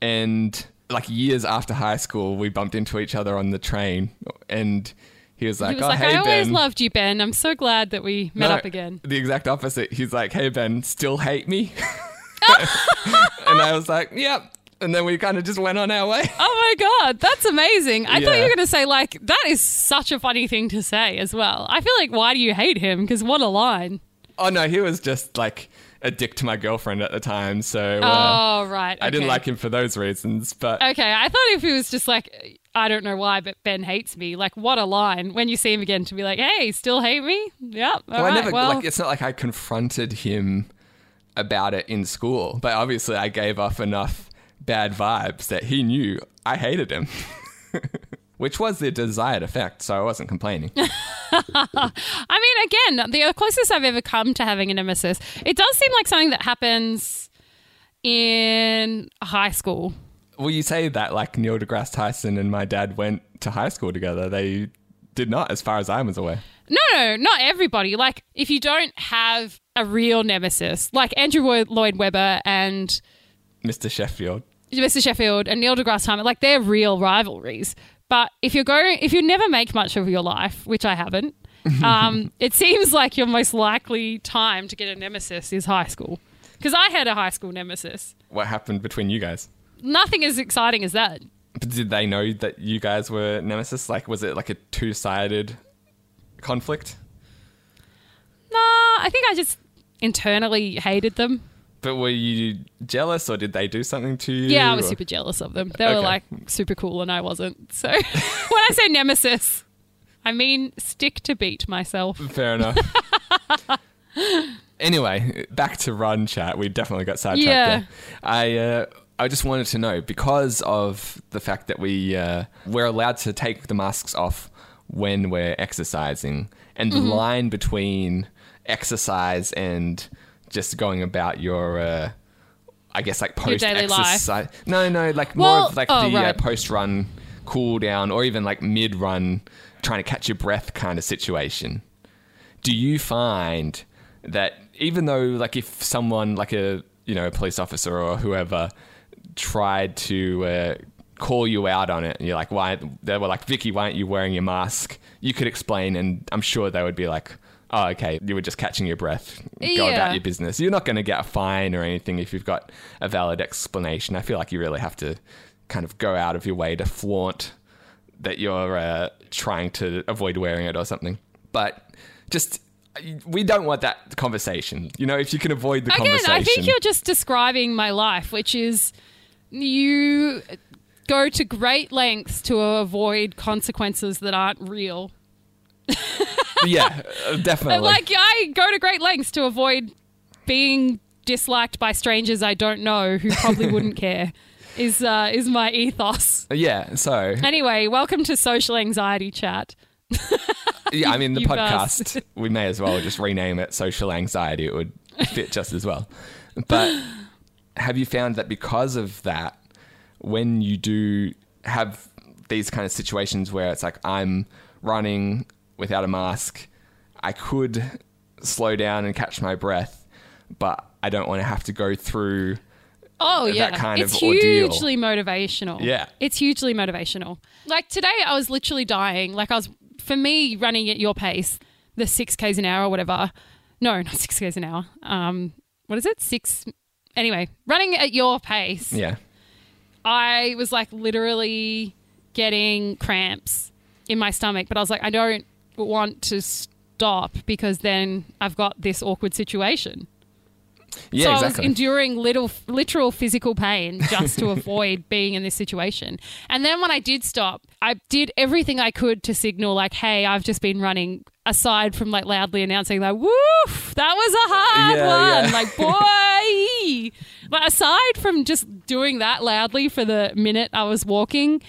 and like years after high school, we bumped into each other on the train, and he was like, He was "Oh, like, hey I always Ben." loved you, Ben. I'm so glad that we met No, up again. The exact opposite. He's like, "Hey Ben, still hate me?" and I was like, "Yep." And then we kind of just went on our way. Oh my god, that's amazing! I thought you were going to say like that is such a funny thing to say as well. I feel like why do you hate him? Because what a line! Oh no, he was just like a dick to my girlfriend at the time, so uh, oh right, I didn't like him for those reasons. But Okay, I thought if he was just like I don't know why, but Ben hates me. Like what a line when you see him again to be like, hey, still hate me? Yep. well, I never well, like. It's not like I confronted him about it in school, but obviously I gave off enough bad vibes that he knew I hated him. Which was the desired effect, so I wasn't complaining. I mean, again, the closest I've ever come to having a nemesis, it does seem like something that happens in high school. Well, you say that like Neil deGrasse Tyson and my dad went to high school together. They did not, as far as I was aware. No, no, not everybody. Like, if you don't have a real nemesis, like Andrew Lloyd- Webber and Mr. Sheffield. Mr. Sheffield and Neil deGrasse Tyson, like they're real rivalries. But if you're going, if you never make much of your life, which I haven't, um, it seems like your most likely time to get a nemesis is high school. Because I had a high school nemesis. What happened between you guys? Nothing as exciting as that. But did they know that you guys were nemesis? Like, was it like a two-sided conflict? Nah, I think I just internally hated them. But were you jealous, or did they do something to you? Yeah, I was or- super jealous of them. They were like super cool and I wasn't. So when I say nemesis, I mean stick to beat myself. Fair enough. anyway, back to run chat. We definitely got sidetracked Yeah. there. I uh, I just wanted to know because of the fact that we uh, we're allowed to take the masks off when we're exercising, and Mm-hmm. the line between exercise and just going about your. Uh, I guess like post exercise. No, no, like more Well, of like oh, the uh, right. post run cool down or even like mid run trying to catch your breath kind of situation do you find that even though like if someone like a you know, a police officer or whoever tried to uh, call you out on it, and you're like, why? They were like, Vicki, why aren't you wearing your mask? You could explain, and I'm sure they would be like, oh, okay, you were just catching your breath. Go Yeah. about your business. You're not going to get a fine or anything if you've got a valid explanation. I feel like you really have to kind of go out of your way to flaunt that you're uh, trying to avoid wearing it or something. But just we don't want that conversation. You know, if you can avoid the Again, conversation. I think you're just describing my life, which is you go to great lengths to avoid consequences that aren't real. yeah, uh, definitely. Like I go to great lengths to avoid being disliked by strangers I don't know who probably wouldn't care. Is uh, is my ethos. yeah, so Anyway, welcome to social anxiety chat. yeah, I mean the podcast we may as well just rename it social anxiety. It would fit just as well. But have you found that because of that, when you do have these kind of situations where it's like I'm running without a mask, I could slow down and catch my breath, but I don't want to have to go through Oh that yeah, kind it's of ordeal. hugely motivational. Yeah. it's hugely motivational. Like today, I was literally dying. Like I was, for me, running at your pace, the six k's an hour or whatever. No, not six k's an hour. Um, what is it? Six. Anyway, running at your pace, yeah. I was like literally getting cramps in my stomach, but I was like, I don't want to stop because then I've got this awkward situation. Yeah, so I was enduring little, literal physical pain just to avoid being in this situation. And then when I did stop, I did everything I could to signal, like, hey, I've just been running, aside from like loudly announcing, like, woof, that was a hard Yeah, one. yeah. Like, boy. but aside from just doing that loudly for the minute I was walking,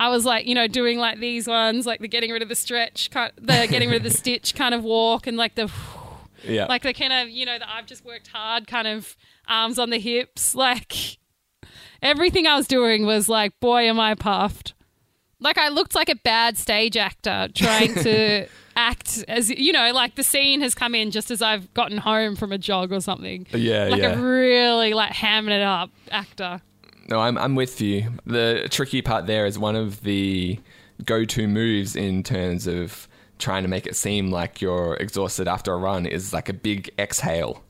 I was like, you know, doing like these ones, like the getting rid of the stretch, the getting rid of the stitch kind of walk, and like the yeah. like the kind of you know that I've just worked hard kind of arms on the hips like everything I was doing was like boy am I puffed like I looked like a bad stage actor trying to act as you know like the scene has come in just as I've gotten home from a jog or something Yeah, like yeah. a really like hamming it up actor No, I'm I'm with you. The tricky part there is one of the go-to moves in terms of trying to make it seem like you're exhausted after a run is like a big exhale.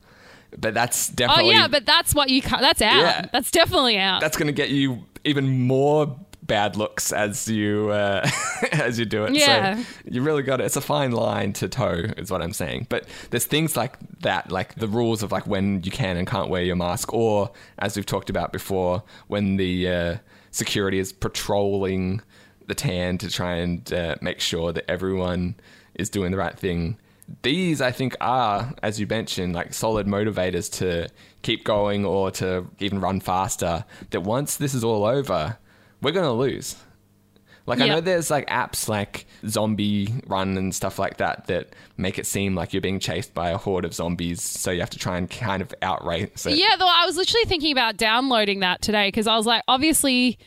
But that's definitely. oh yeah but that's what you ca- that's out Yeah. that's definitely out that's going to get you even more bad looks as you uh, as you do it. Yeah. So you really got it. It's a fine line to toe, is what I'm saying. But there's things like that, like the rules of like when you can and can't wear your mask, or as we've talked about before, when the uh, security is patrolling the tan to try and uh, make sure that everyone is doing the right thing. These, I think, are, as you mentioned, like solid motivators to keep going or to even run faster. That once this is all over, we're going to lose. Like, I know there's like apps like Zombie Run and stuff like that that make it seem like you're being chased by a horde of zombies. So you have to try and kind of outrace it. Yeah, though I was literally thinking about downloading that today because I was like, obviously,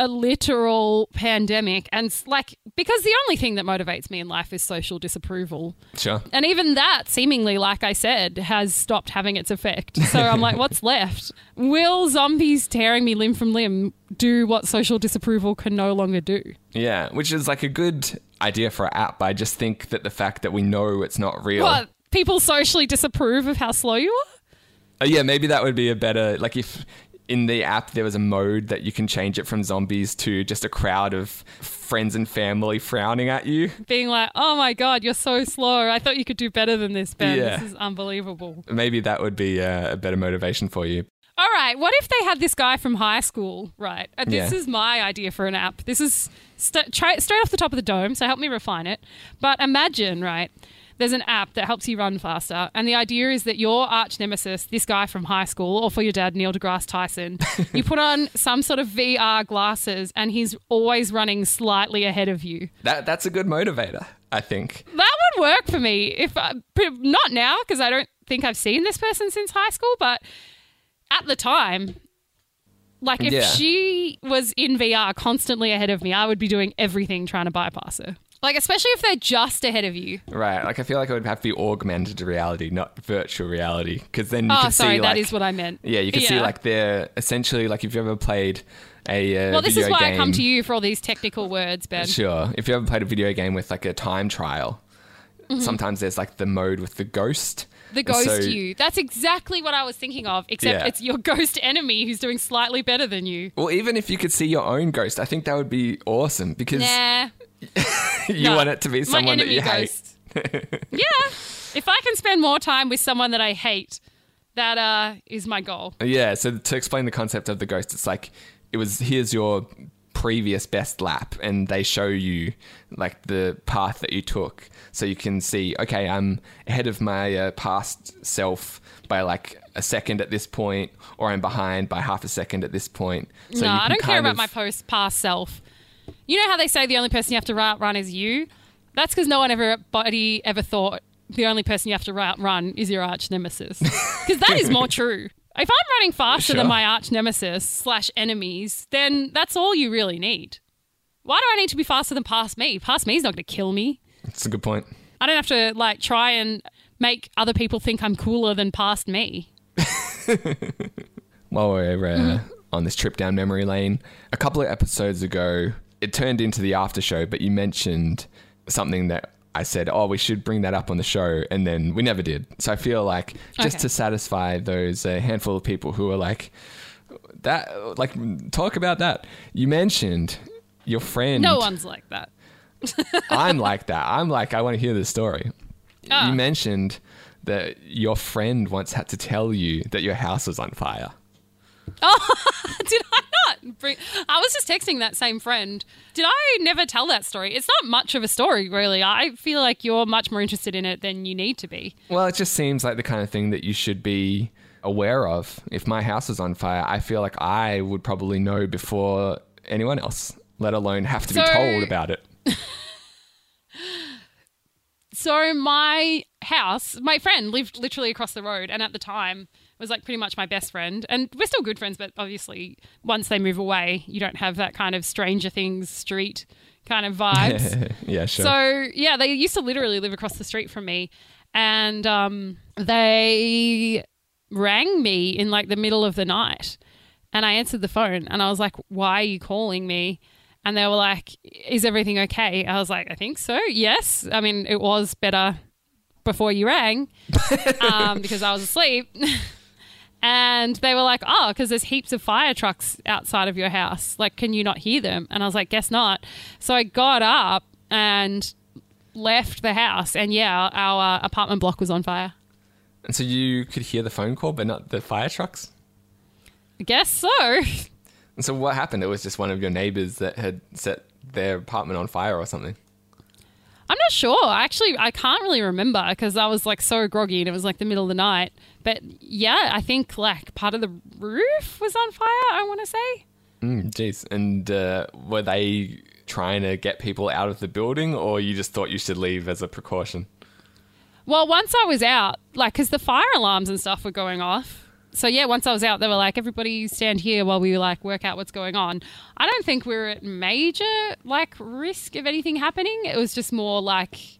a literal pandemic, and like, because the only thing that motivates me in life is social disapproval. Sure. And even that, seemingly, like I said, has stopped having its effect. So I'm like, what's left? Will zombies tearing me limb from limb do what social disapproval can no longer do? Yeah, which is like a good idea for an app. I just think that the fact that we know it's not real. What? People socially disapprove of how slow you are? Uh, yeah, maybe that would be a better like if in the app there was a mode that you can change it from zombies to just a crowd of friends and family frowning at you. Being like, oh my God, you're so slow. I thought you could do better than this, Ben. Yeah. This is unbelievable. Maybe that would be uh, a better motivation for you. All right, what if they had this guy from high school, right? Uh, this Yeah. is my idea for an app. This is st- try- straight off the top of the dome, so help me refine it. But imagine, right? There's an app that helps you run faster, and the idea is that your arch nemesis, this guy from high school, or for your dad, Neil deGrasse Tyson, you put on some sort of VR glasses, and he's always running slightly ahead of you. That that's a good motivator, I think. That would work for me. If uh, p- not now, because I don't think I've seen this person since high school, but at the time, like if Yeah. she was in VR constantly ahead of me, I would be doing everything trying to bypass her. Like, especially if they're just ahead of you. Right. Like I feel like it would have to be augmented reality, not virtual reality, because then you Oh, could sorry, see that like is what I meant. yeah, you can see like they're essentially like if you've ever played a uh, video game. Well, this is why game, I come to you for all these technical words, Ben. Sure. If you ever played a video game with like a time trial, sometimes there's like the mode with the ghost. Mm-hmm. The ghost so- you. That's exactly what I was thinking of, except Yeah. it's your ghost enemy who's doing slightly better than you. Well, even if you could see your own ghost, I think that would be awesome because Nah. you no. want it to be someone that you hate. yeah. If I can spend more time with someone that I hate, that uh, is my goal. Yeah, so to explain the concept of the ghost, it's like it was here's your previous best lap and they show you like the path that you took so you can see okay I'm ahead of my uh, past self by like a second at this point or I'm behind by half a second at this point so no, I don't care about my post past self. You know how they say the only person you have to run is you? That's because no one ever body ever thought the only person you have to ru- run is your arch nemesis. Because that is more true. If I'm running faster than my arch nemesis slash enemies, then that's all you really need. Why do I need to be faster than past me? Past me is not going to kill me. That's a good point I don't have to like try and make other people think I'm cooler than past me. while we're uh, Mm-hmm. on this trip down memory lane, a couple of episodes ago, it turned into the after show, but you mentioned something that I said, oh, we should bring that up on the show, and then we never did. So I feel like just Okay. to satisfy those uh, handful of people who are like, that, like, talk about that. You mentioned your friend. No one's like that. I'm like that. I'm like, I want to hear this story. Ah. You mentioned that your friend once had to tell you that your house was on fire. Oh, did I not? Bring, I was just texting that same friend. Did I never tell that story? It's not much of a story, really. I feel like you're much more interested in it than you need to be. Well, it just seems like the kind of thing that you should be aware of. If my house was on fire, I feel like I would probably know before anyone else, let alone have to be told about it. So my house, my friend lived literally across the road, and at the time was like pretty much my best friend. And we're still good friends, but obviously once they move away, you don't have that kind of Stranger Things street kind of vibes. yeah, sure. So yeah, they used to literally live across the street from me, and um, they rang me in like the middle of the night, and I answered the phone, and I was like, "Why are you calling me?" And they were like, "Is everything okay?" I was like, "I think so. Yes. I mean, it was better before you rang um, because I was asleep." And they were like, oh, because there's heaps of fire trucks outside of your house. Like, can you not hear them? And I was like, guess not. So I got up and left the house. And yeah, our uh, apartment block was on fire. and so you could hear the phone call, but not the fire trucks? I guess so. And so what happened? It was just one of your neighbors that had set their apartment on fire or something. I'm not sure. Actually, I can't really remember because I was like so groggy and it was like the middle of the night. But yeah, I think like part of the roof was on fire, I want to say. Mm, jeez. And uh, were they trying to get people out of the building, or you just thought you should leave as a precaution? Well, once I was out, like, because the fire alarms and stuff were going off. So, yeah, once I was out, they were like, everybody stand here while we, like, work out what's going on. I don't think we were at major, like, risk of anything happening. It was just more like,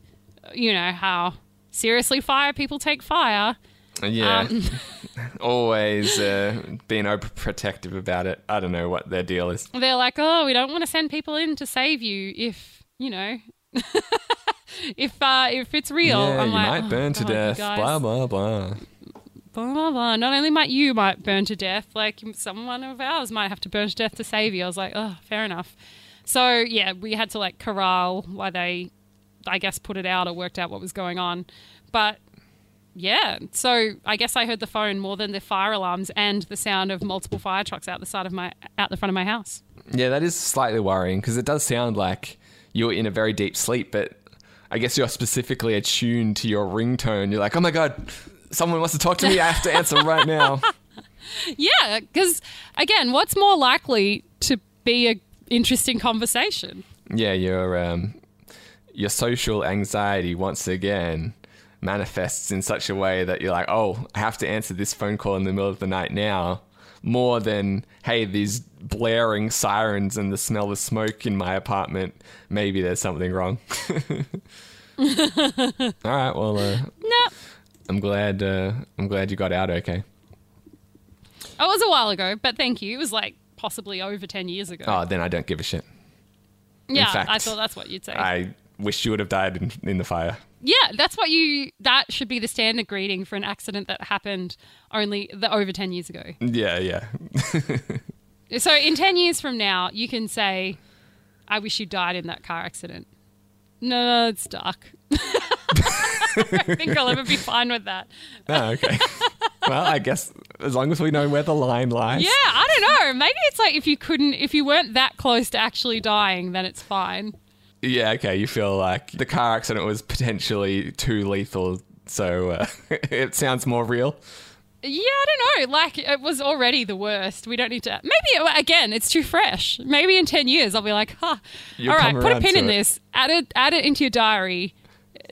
you know, how seriously fire people take fire. Yeah. Um, Always uh, being overprotective about it. I don't know what their deal is. They're like, oh, we don't want to send people in to save you if, you know, if uh, if it's real. yeah, I'm you like, might "Oh, burn to God, you death. Blah blah blah. blah blah blah. Not only might you might burn to death, like someone of ours might have to burn to death to save you. I was like, oh, fair enough. So yeah, we had to like corral why they, I guess, put it out or worked out what was going on. But yeah, so I guess I heard the phone more than the fire alarms and the sound of multiple fire trucks out the side of my out the front of my house. Yeah, that is slightly worrying because it does sound like you're in a very deep sleep, but I guess you're specifically attuned to your ringtone. You're like, oh my god, someone wants to talk to me. I have to answer right now. Yeah, because again, what's more likely to be a interesting conversation? yeah, your um, your social anxiety once again manifests in such a way that you're like, oh, I have to answer this phone call in the middle of the night now. more than hey, these blaring sirens and the smell of smoke in my apartment. Maybe there's something wrong. All right, well, uh, No, I'm glad. Uh, I'm glad you got out okay. it was a while ago, but thank you. It was like possibly over 10 years ago. Oh, then I don't give a shit. yeah, fact, I thought that's what you'd say. I wish you would have died in, in the fire. yeah, that's what you, that should be the standard greeting for an accident that happened only the over 10 years ago. Yeah, yeah. So in 10 years from now, you can say, I wish you died in that car accident. No, it's dark. I think I'll ever be fine with that. Oh, okay. well, I guess as long as we know where the line lies. Yeah, I don't know. Maybe it's like if you couldn't, if you weren't that close to actually dying, then it's fine. Yeah, okay. You feel like the car accident was potentially too lethal, so uh, it sounds more real. Yeah, I don't know. Like it was already the worst. We don't need to. Maybe again, it's too fresh. Maybe in ten years, I'll be like, huh. You'll all right, put a pin in it. this. Add it. Add it into your diary.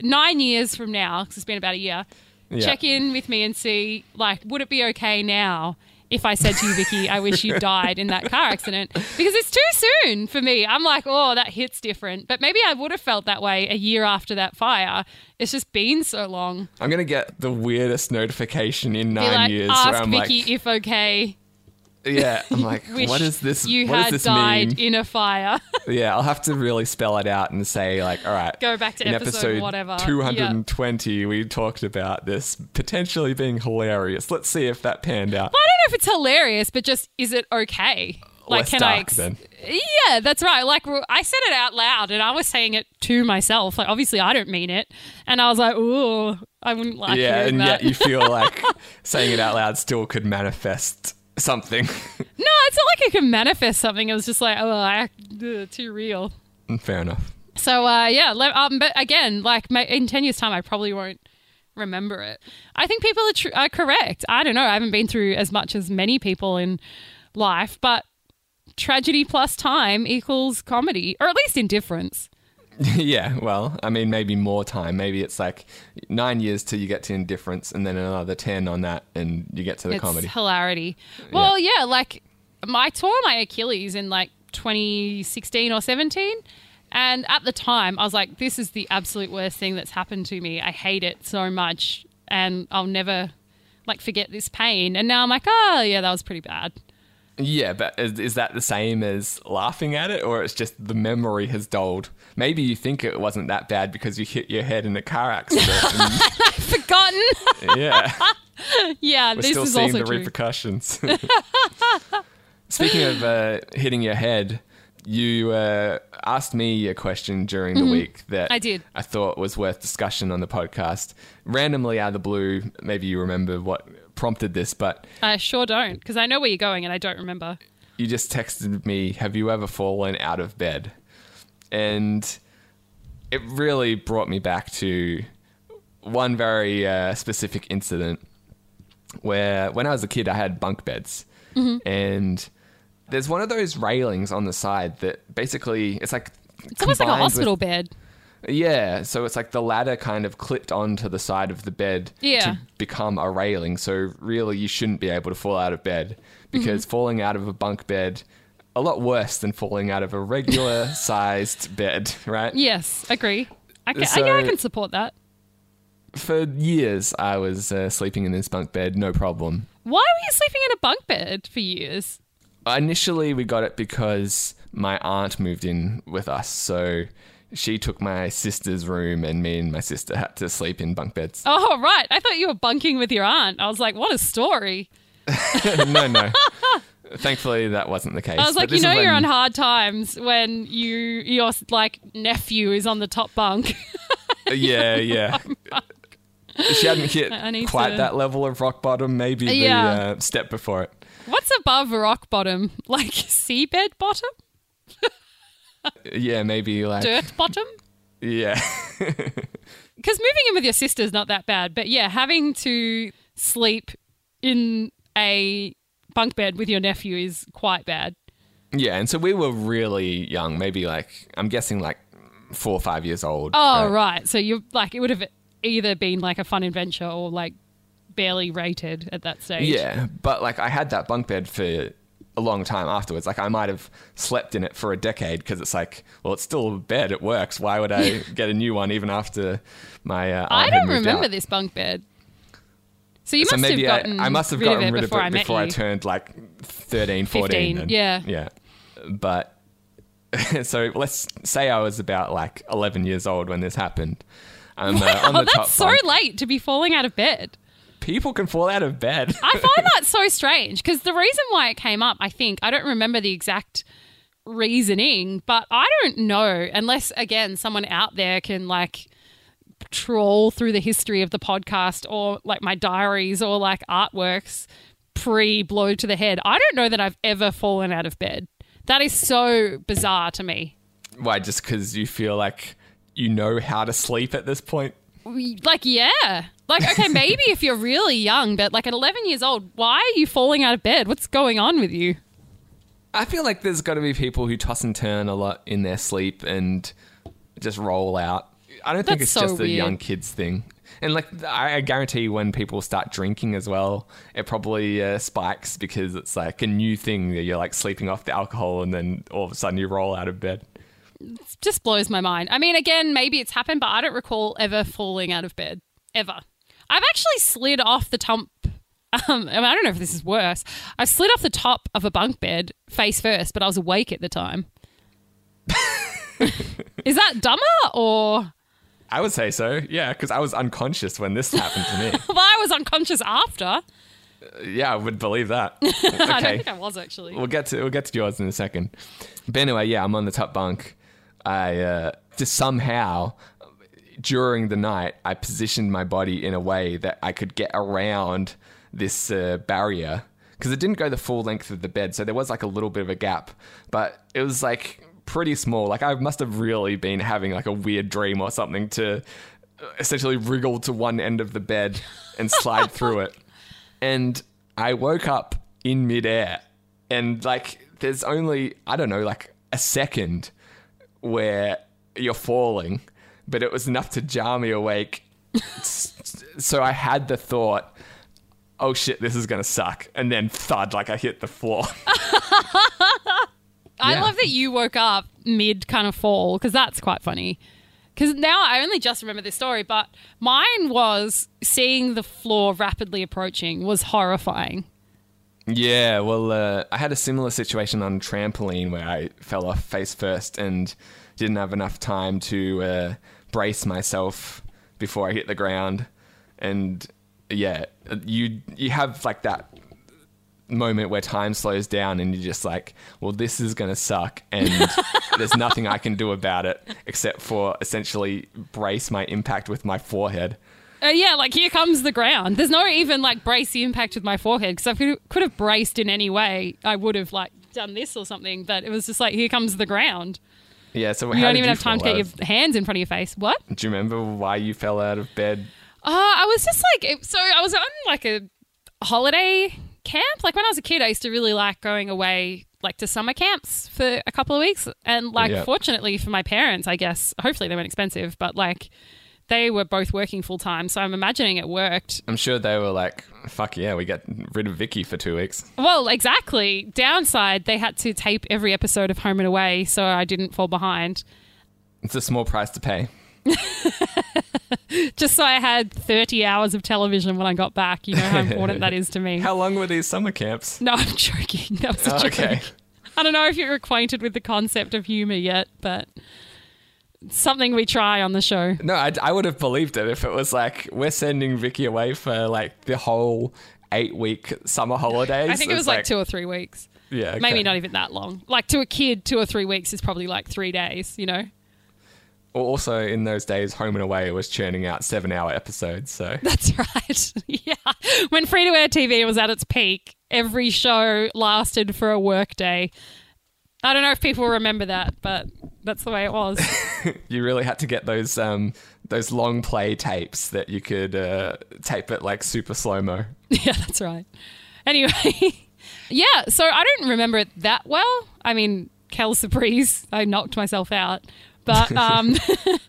Nine years from now, because it's been about a year. Yeah. Check in with me and see, like, would it be okay now if I said to you, Vicki, I wish you died in that car accident? Because it's too soon for me. I'm like, oh, that hits different. But maybe I would have felt that way a year after that fire. It's just been so long. I'm gonna get the weirdest notification in Be nine like, years ask Vicki like, if okay. Yeah, I'm like, what is this? You what does had this died mean? in a fire. Yeah, I'll have to really spell it out and say like, all right, Go back to episode episode whatever. 220, we talked about this potentially being hilarious. Let's see if that panned out. I don't know if it's hilarious, but just is it okay? Like, Less can I? dark then. Yeah, that's right. Like, I said it out loud, and I was saying it to myself. Like, obviously, I don't mean it, and I was like, "Ooh, I wouldn't like yeah, and that." yet you feel like saying it out loud still could manifest something. no, it's not like I can manifest something. It was just like, oh, I, ugh, too real. Fair enough. So, uh, yeah. le- Um, but again, like in ten years' time, I probably won't remember it. I think people are, tr- are correct. I don't know. I haven't been through as much as many people in life, but tragedy plus time equals comedy, or at least indifference. yeah, well, I mean, maybe more time. Maybe it's like nine years till you get to indifference, and then another ten on that, and you get to the it's comedy. hilarity. Well, yeah. like I tore my Achilles in like 2016 or 17. And at the time, I was like, this is the absolute worst thing that's happened to me. I hate it so much. And I'll never like forget this pain. And now I'm like, oh, yeah, that was pretty bad. Yeah, but is, is that the same as laughing at it, or it's just the memory has dulled? Maybe you think it wasn't that bad because you hit your head in a car accident. and- Forgotten. yeah, yeah, we're this still is seeing also the true. repercussions. Speaking of uh, hitting your head, you uh, asked me a question during the week that Mm-hmm. I did. I thought was worth discussion on the podcast. Randomly out of the blue, maybe you remember what prompted this, but I sure don't, because I know where you're going and I don't remember. you just texted me, Have you ever fallen out of bed? And it really brought me back to one very uh, specific incident where when I was a kid, I had bunk beds. And there's one of those railings on the side that basically it's like. It's almost like a combined with- hospital bed. yeah, so it's like the ladder kind of clipped onto the side of the bed Yeah. to become a railing. So really, you shouldn't be able to fall out of bed because Mm-hmm. falling out of a bunk bed a lot worse than falling out of a regular sized bed, right? Yes, agree. I can, So- yeah, I can support that. For years, I was uh, sleeping in this bunk bed, no problem. Why were you sleeping in a bunk bed for years? Initially, we got it because my aunt moved in with us, so she took my sister's room, and me and my sister had to sleep in bunk beds. Oh, right. I thought you were bunking with your aunt. I was like, what a story. no, no. Thankfully, that wasn't the case. I was like, you know, you're on hard times when you your like nephew is on the top bunk. Yeah, yeah. she hadn't hit quite to- that level of rock bottom. Maybe the Yeah. uh, step before it. What's above rock bottom? Like seabed bottom, Yeah, maybe like dirt bottom. yeah, Because moving in with your sister's not that bad, but yeah, having to sleep in a bunk bed with your nephew is quite bad. yeah. And so we were really young. Maybe like I'm guessing like four or five years old. Oh, right? right. So you're like it would have either been like a fun adventure or like barely rated at that stage. Yeah, but like I had that bunk bed for a long time afterwards. Like I might have slept in it for a decade because it's like, well, it's still a bed. It works. Why would I get a new one even after my? Uh, I don't remember out? this bunk bed. So you so must maybe have I, gotten I must have rid gotten of rid of before it I before I turned like 13, 14. 15, and- yeah. Yeah. But so let's say I was about like 11 years old when this happened. I'm uh, on Oh, the top that's so bunk. late to be falling out of bed. People can fall out of bed. I find that so strange because the reason why it came up, I think, I don't remember the exact reasoning, but I don't know unless, again, someone out there can like trawl through the history of the podcast or like my diaries or like artworks pre blow to the head. I don't know that I've ever fallen out of bed. That is so bizarre to me. Why? Just because you feel like you know how to sleep at this point? Like, yeah. Like, okay, maybe if you're really young, but like at 11 years old, why are you falling out of bed? What's going on with you? I feel like there's got to be people who toss and turn a lot in their sleep and just roll out. I don't think That's it's so just a young kids thing. And like, I I guarantee when people start drinking as well, it probably uh, spikes because it's like a new thing that you're like sleeping off the alcohol and then all of a sudden you roll out of bed. It just blows my mind. I mean, again, maybe it's happened, but I don't recall ever falling out of bed ever. I've actually slid off the top. Um, I, mean, I don't know if this is worse. I slid off the top of a bunk bed face first, but I was awake at the time. is that dumber or? I would say so, yeah, because I was unconscious when this happened to me. Well, I was unconscious after. yeah, I would believe that. Okay. I don't think I was actually. we'll get to we'll get to yours in a second. But anyway, yeah, I'm on the top bunk. I uh, just somehow during the night I positioned my body in a way that I could get around this uh, barrier because it didn't go the full length of the bed, so there was like a little bit of a gap, but it was like pretty small. Like I must have really been having like a weird dream or something to essentially wriggle to one end of the bed and slide through it and I woke up in midair, and like there's only I don't know like a second where you're falling, but it was enough to jar me awake. So I had the thought, "Oh shit, this is gonna suck," and then thud like I hit the floor. I Yeah. love that you woke up mid kind of fall because that's quite funny. Because now I only just remember this story, but mine was seeing the floor rapidly approaching was horrifying. Yeah, well, uh, I had a similar situation on trampoline where I fell off face first and didn't have enough time to uh, brace myself before I hit the ground. And yeah, you you have like that moment where time slows down and you're just like, well, this is gonna suck, and there's nothing I can do about it except for essentially brace my impact with my forehead. Uh, yeah, like here comes the ground. There's no even like brace the impact with my forehead because if I could, could have braced in any way, I would have like done this or something. But it was just like here comes the ground. Yeah, so You don't even have time to get your hands in front of your face. What? Do you remember why you fell out of bed? Uh, I was just like, so I was on like a holiday camp. Like when I was a kid, I used to really like going away like to summer camps for a couple of weeks. And like, Yeah. fortunately for my parents, I guess, hopefully they weren't expensive, but like they were both working full time. So I'm imagining it worked. I'm sure they were like, fuck yeah, we get rid of Vicki for two weeks. Well, exactly. Downside, they had to tape every episode of Home and Away so I didn't fall behind. It's a small price to pay. Just so I had 30 hours of television when I got back. You know how important that is to me. How long were these summer camps? No, I'm joking. That was a Oh, joke. okay. I don't know if you're acquainted with the concept of humor yet, but something we try on the show. No, I, I would have believed it if it was like, we're sending Vicki away for like the whole eight week summer holidays. I think it was like, two or three weeks. Yeah. okay. Maybe not even that long. Like to a kid, two or three weeks is probably like three days, you know? Also, in those days, Home and Away was churning out seven hour episodes. So That's right. yeah. When free to air TV was at its peak, every show lasted for a work day. I don't know if people remember that, but that's the way it was. you really had to get those um, those long play tapes that you could uh, tape it like super slow mo. yeah, that's right. Anyway, yeah, so I don't remember it that well. I mean, Kel Surprise, I knocked myself out. But um,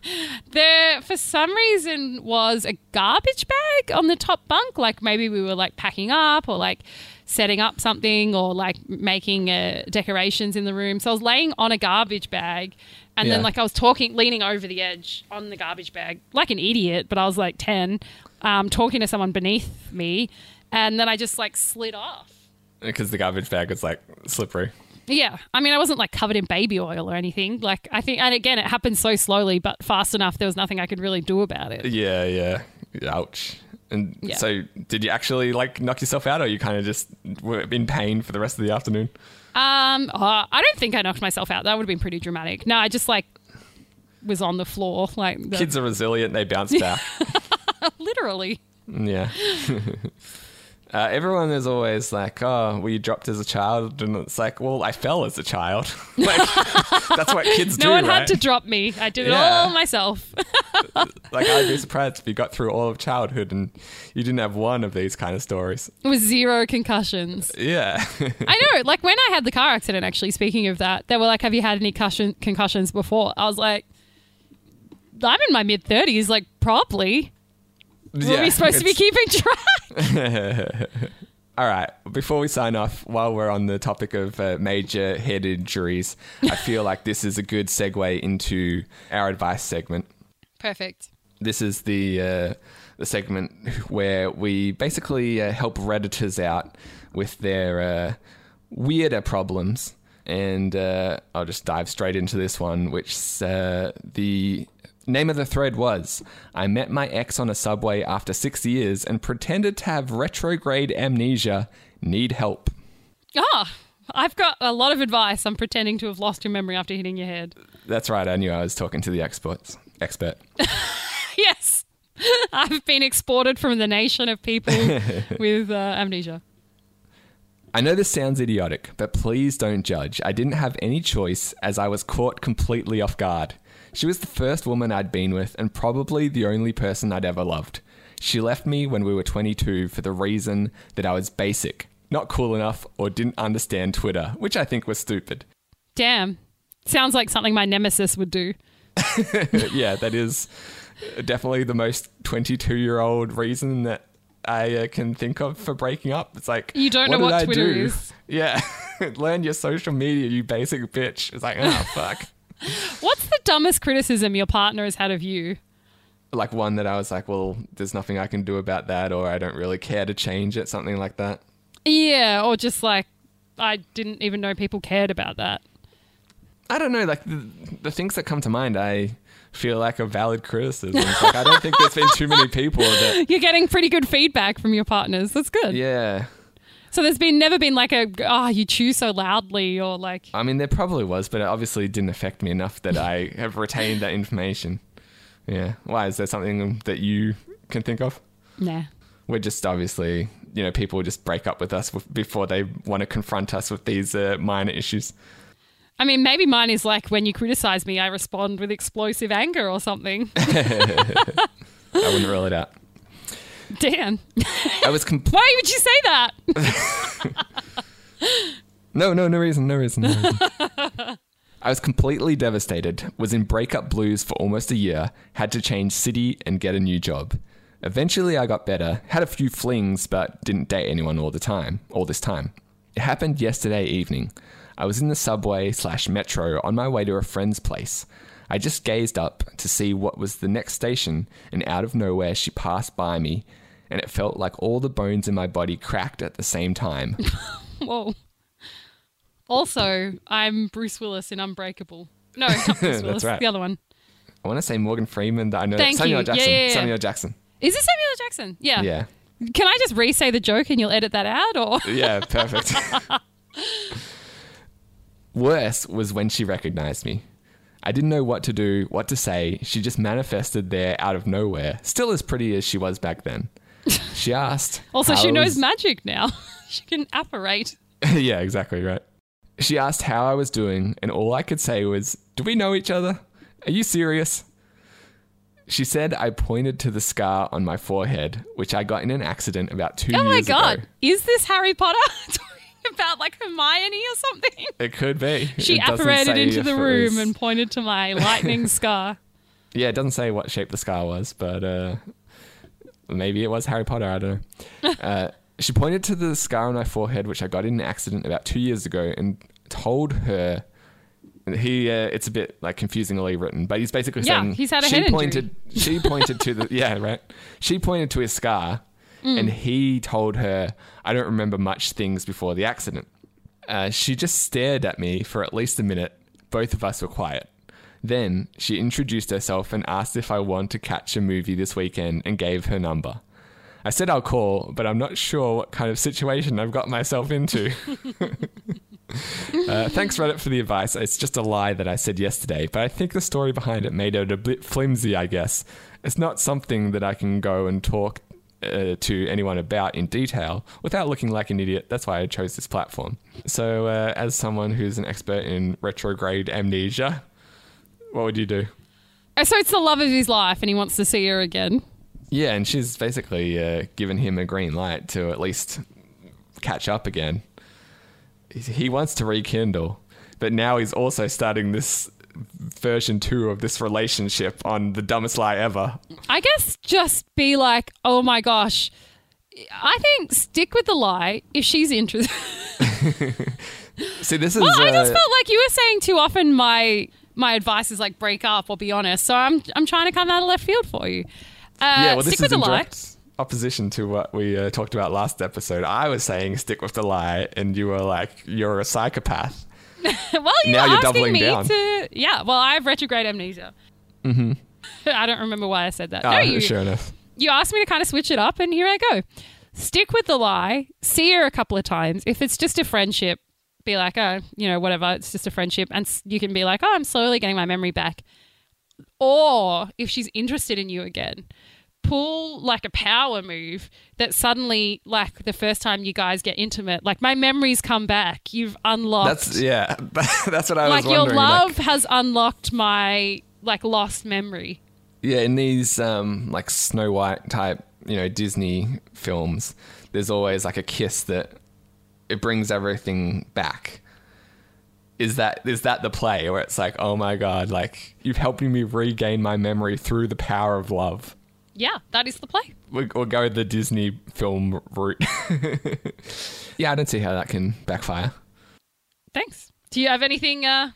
there for some reason was a garbage bag on the top bunk. Like maybe we were like packing up or like setting up something or like making uh, decorations in the room. So I was laying on a garbage bag. And then, like, I was talking, leaning over the edge on the garbage bag, like an idiot, but I was like 10, um, talking to someone beneath me. And then I just like slid off. Because the garbage bag was like slippery. Yeah. I mean, I wasn't like covered in baby oil or anything. Like, I think, and again, it happened so slowly, but fast enough, there was nothing I could really do about it. Yeah, yeah. Ouch. And Yeah. so, did you actually like knock yourself out, or you kind of just were in pain for the rest of the afternoon? Um, oh, I don't think I knocked myself out. That would have been pretty dramatic. No, I just like was on the floor, like the, Kids are resilient; they bounce back. literally. yeah. Uh, everyone is always like, "Oh, were you dropped as a child?" And it's like, "Well, I fell as a child. like, that's what kids No do, No one right? had to drop me. I did it all myself. like, I'd be surprised if you got through all of childhood and you didn't have one of these kind of stories. With zero concussions. Yeah. I know. Like when I had the car accident, actually, speaking of that, they were like, Have you had any cushion- concussions before? I was like, I'm in my mid 30s, like, probably. Were yeah, we supposed to be keeping track? All right. Before we sign off, while we're on the topic of uh, major head injuries, I feel like this is a good segue into our advice segment. Perfect. This is the uh, the segment where we basically uh, help redditors out with their uh, weirder problems, and uh, I'll just dive straight into this one, which uh, the name of the thread was I met my ex on a subway after six years and pretended to have retrograde amnesia. Need help. Ah, I've got a lot of advice. I'm pretending to have lost your memory after hitting your head. That's right. I knew I was talking to the experts. Expert. Yes. I've been exported from the nation of people with uh, amnesia. I know this sounds idiotic, but please don't judge. I didn't have any choice as I was caught completely off guard. She was the first woman I'd been with and probably the only person I'd ever loved. She left me when we were 22 for the reason that I was basic, not cool enough, or didn't understand Twitter, which I think was stupid. Damn. Sounds like something my nemesis would do. yeah, that is definitely the most 22 year old reason that I uh, can think of for breaking up. It's like You don't know did what I Twitter do? is. Yeah, learn your social media, you basic bitch. It's like, oh fuck. What's the dumbest criticism your partner has had of you? like one that I was like, well, there's nothing I can do about that, or I don't really care to change it, something like that. Yeah, or just like, I didn't even know people cared about that. I don't know, like the, the things that come to mind, I feel like a valid criticism. like I don't think there's been too many people that, You're getting pretty good feedback from your partners. That's good. yeah. So there's been never been like a, ah, you chew so loudly or like, I mean, there probably was, but it obviously didn't affect me enough that I have retained that information. Yeah. Why? Is there something that you can think of? nah. We're just obviously, you know, people just break up with us before they want to confront us with these uh, minor issues. I mean, maybe mine is like when you criticize me, I respond with explosive anger or something. I wouldn't rule it out. Dan, I was com- why would you say that? no, no, no reason, no reason. No reason. I was completely devastated. Was in breakup blues for almost a year. Had to change city and get a new job. Eventually, I got better. Had a few flings, but didn't date anyone all the time. All this time. It happened yesterday evening. I was in the subway slash metro on my way to a friend's place. I just gazed up to see what was the next station, and out of nowhere, she passed by me, and it felt like all the bones in my body cracked at the same time. Whoa. Also, I'm Bruce Willis in Unbreakable. No, not Bruce That's Willis. right. The other one. I want to say Morgan Freeman. That I know Thank Samuel you. L. Yeah, Jackson. yeah, yeah. Samuel Jackson. Is it Samuel Jackson? Yeah. Yeah. Can I just re-say the joke and you'll edit that out, or Yeah. Perfect. Worse was when she recognized me. I didn't know what to do, what to say. She just manifested there out of nowhere, still as pretty as she was back then. She asked. also she knows was- magic now. she can apparate. yeah, exactly right. She asked how I was doing, and all I could say was, Do we know each other? Are you serious? She said I pointed to the scar on my forehead, which I got in an accident about two Oh my god, ago. is this Harry Potter talking about like Hermione or something. It could be. She It apparated into the room was- and pointed to my lightning scar. Yeah, it doesn't say what shape the scar was, but uh, maybe it was Harry Potter. I don't know. uh, she pointed to the scar on my forehead, which I got in an accident about two years ago, and told her. He, uh, it's a bit like confusingly written, but he's basically Yeah, saying he's had a she head injury. pointed. She pointed to the yeah right. She pointed to his scar, Mm. and he told her, "I don't remember much things before the accident." Uh, she just stared at me for at least a minute. Both of us were quiet. Then she introduced herself and asked if I want to catch a movie this weekend and gave her number. I said I'll call, but I'm not sure what kind of situation I've got myself into. uh, thanks, Reddit, for the advice. It's just a lie that I said yesterday, but I think the story behind it made it a bit flimsy, I guess. It's not something that I can go and talk uh, to anyone about in detail without looking like an idiot. That's why I chose this platform. So, uh, as someone who's an expert in retrograde amnesia, what would you do? Uh, So it's the love of his life, and he wants to see her again. Yeah, and she's basically uh, given him a green light to at least catch up again. He wants to rekindle, but now he's also starting this version two of this relationship on the dumbest lie ever. I guess just be like, oh my gosh. I think stick with the lie if she's interested. See, this is. Well, I just uh, felt like you were saying too often. My my advice is like break up or be honest. So I'm I'm trying to come out of left field for you. Uh, yeah, well, this stick is with the lie. opposition to what we uh, talked about last episode. I was saying stick with the lie, and you were like, "You're a psychopath." Well, you're Now you're doubling me down. to. Yeah. Well, I have retrograde amnesia. Mm-hmm. I don't remember why I said that. Ah, no, you sure enough. you asked me to kind of switch it up, and here I go. Stick with the lie. See her a couple of times. If it's just a friendship, be like, oh, you know, whatever. It's just a friendship, and you can be like, oh, I'm slowly getting my memory back. Or if she's interested in you again, pull like a power move that suddenly, like the first time you guys get intimate, like my memories come back. You've unlocked. That's yeah. That's what I like was Like your love has unlocked my like lost memory. Yeah, in these um, like Snow White type, you know, Disney films, there's always like a kiss that it brings everything back. Is that is that the play where it's like, oh my god, like you've helped me regain my memory through the power of love? Yeah, that is the play. We'll, we'll go the Disney film route. yeah, I don't see how that can backfire. Thanks. Do you have anything? Uh,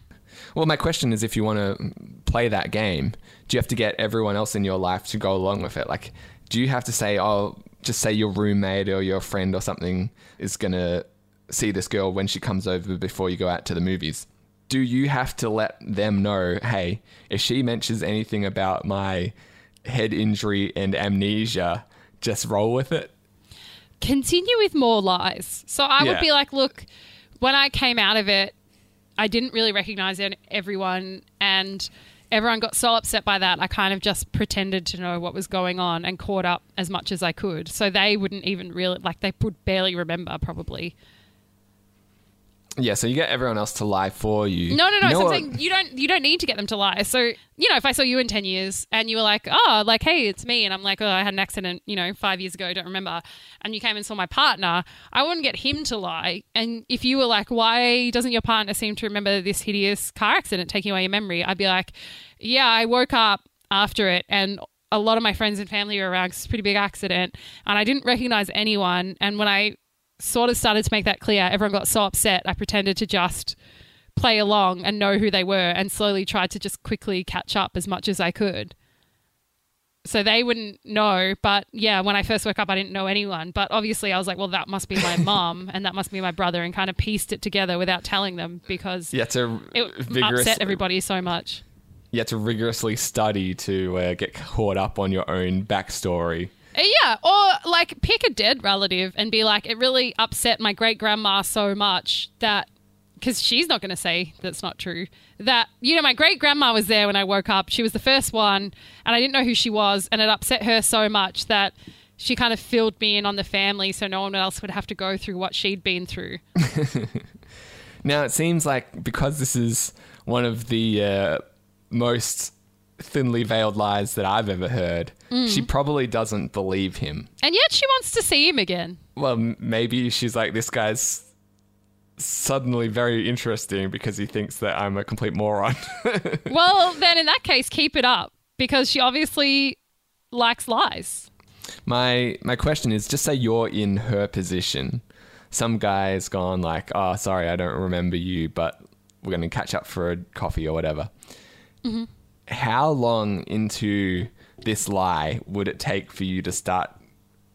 Well, my question is if you want to play that game, do you have to get everyone else in your life to go along with it? Like, do you have to say, oh, just say your roommate or your friend or something is going to see this girl when she comes over before you go out to the movies? Do you have to let them know, hey, if she mentions anything about my head injury and amnesia, just roll with it? continue with more lies. So I Yeah. would be like, look, when I came out of it, I didn't really recognize everyone, and everyone got so upset by that. I kind of just pretended to know what was going on and caught up as much as I could. So they wouldn't even really like they would barely remember probably. Yeah, so you get everyone else to lie for you. No, no, no. You know so I'm saying you don't you don't need to get them to lie. So you know, if I saw you in ten years and you were like, oh, like hey, it's me, and I'm like, oh, I had an accident, you know, five years ago, don't remember, and you came and saw my partner, I wouldn't get him to lie. And if you were like, why doesn't your partner seem to remember this hideous car accident taking away your memory? I'd be like, yeah, I woke up after it and. A lot of my friends and family were around 'cause it's a pretty big accident, and I didn't recognize anyone. And when I sort of started to make that clear, everyone got so upset. I pretended to just play along and know who they were and slowly tried to just quickly catch up as much as I could. So they wouldn't know, but yeah, when I first woke up, I didn't know anyone. But obviously, I was like, well, that must be my mum and that must be my brother, and kind of pieced it together without telling them because yeah, to it vigorous, upset everybody so much. you have to rigorously study to uh, get caught up on your own backstory. Yeah, or like pick a dead relative and be like, it really upset my great grandma so much that because she's not going to say that's not true. That you know, my great grandma was there when I woke up. She was the first one, and I didn't know who she was, and it upset her so much that she kind of filled me in on the family, so no one else would have to go through what she'd been through. Now it seems like because this is one of the uh, most thinly veiled lies that I've ever heard, Mm. she probably doesn't believe him. And yet she wants to see him again. Well, maybe she's like, this guy's suddenly very interesting because he thinks that I'm a complete moron. Well, then in that case, keep it up because she obviously likes lies. my my question is just say you're in her position. Some guy's gone like, "Oh, sorry, I don't remember you, but we're going to catch up for a coffee or whatever." How long into this lie would it take for you to start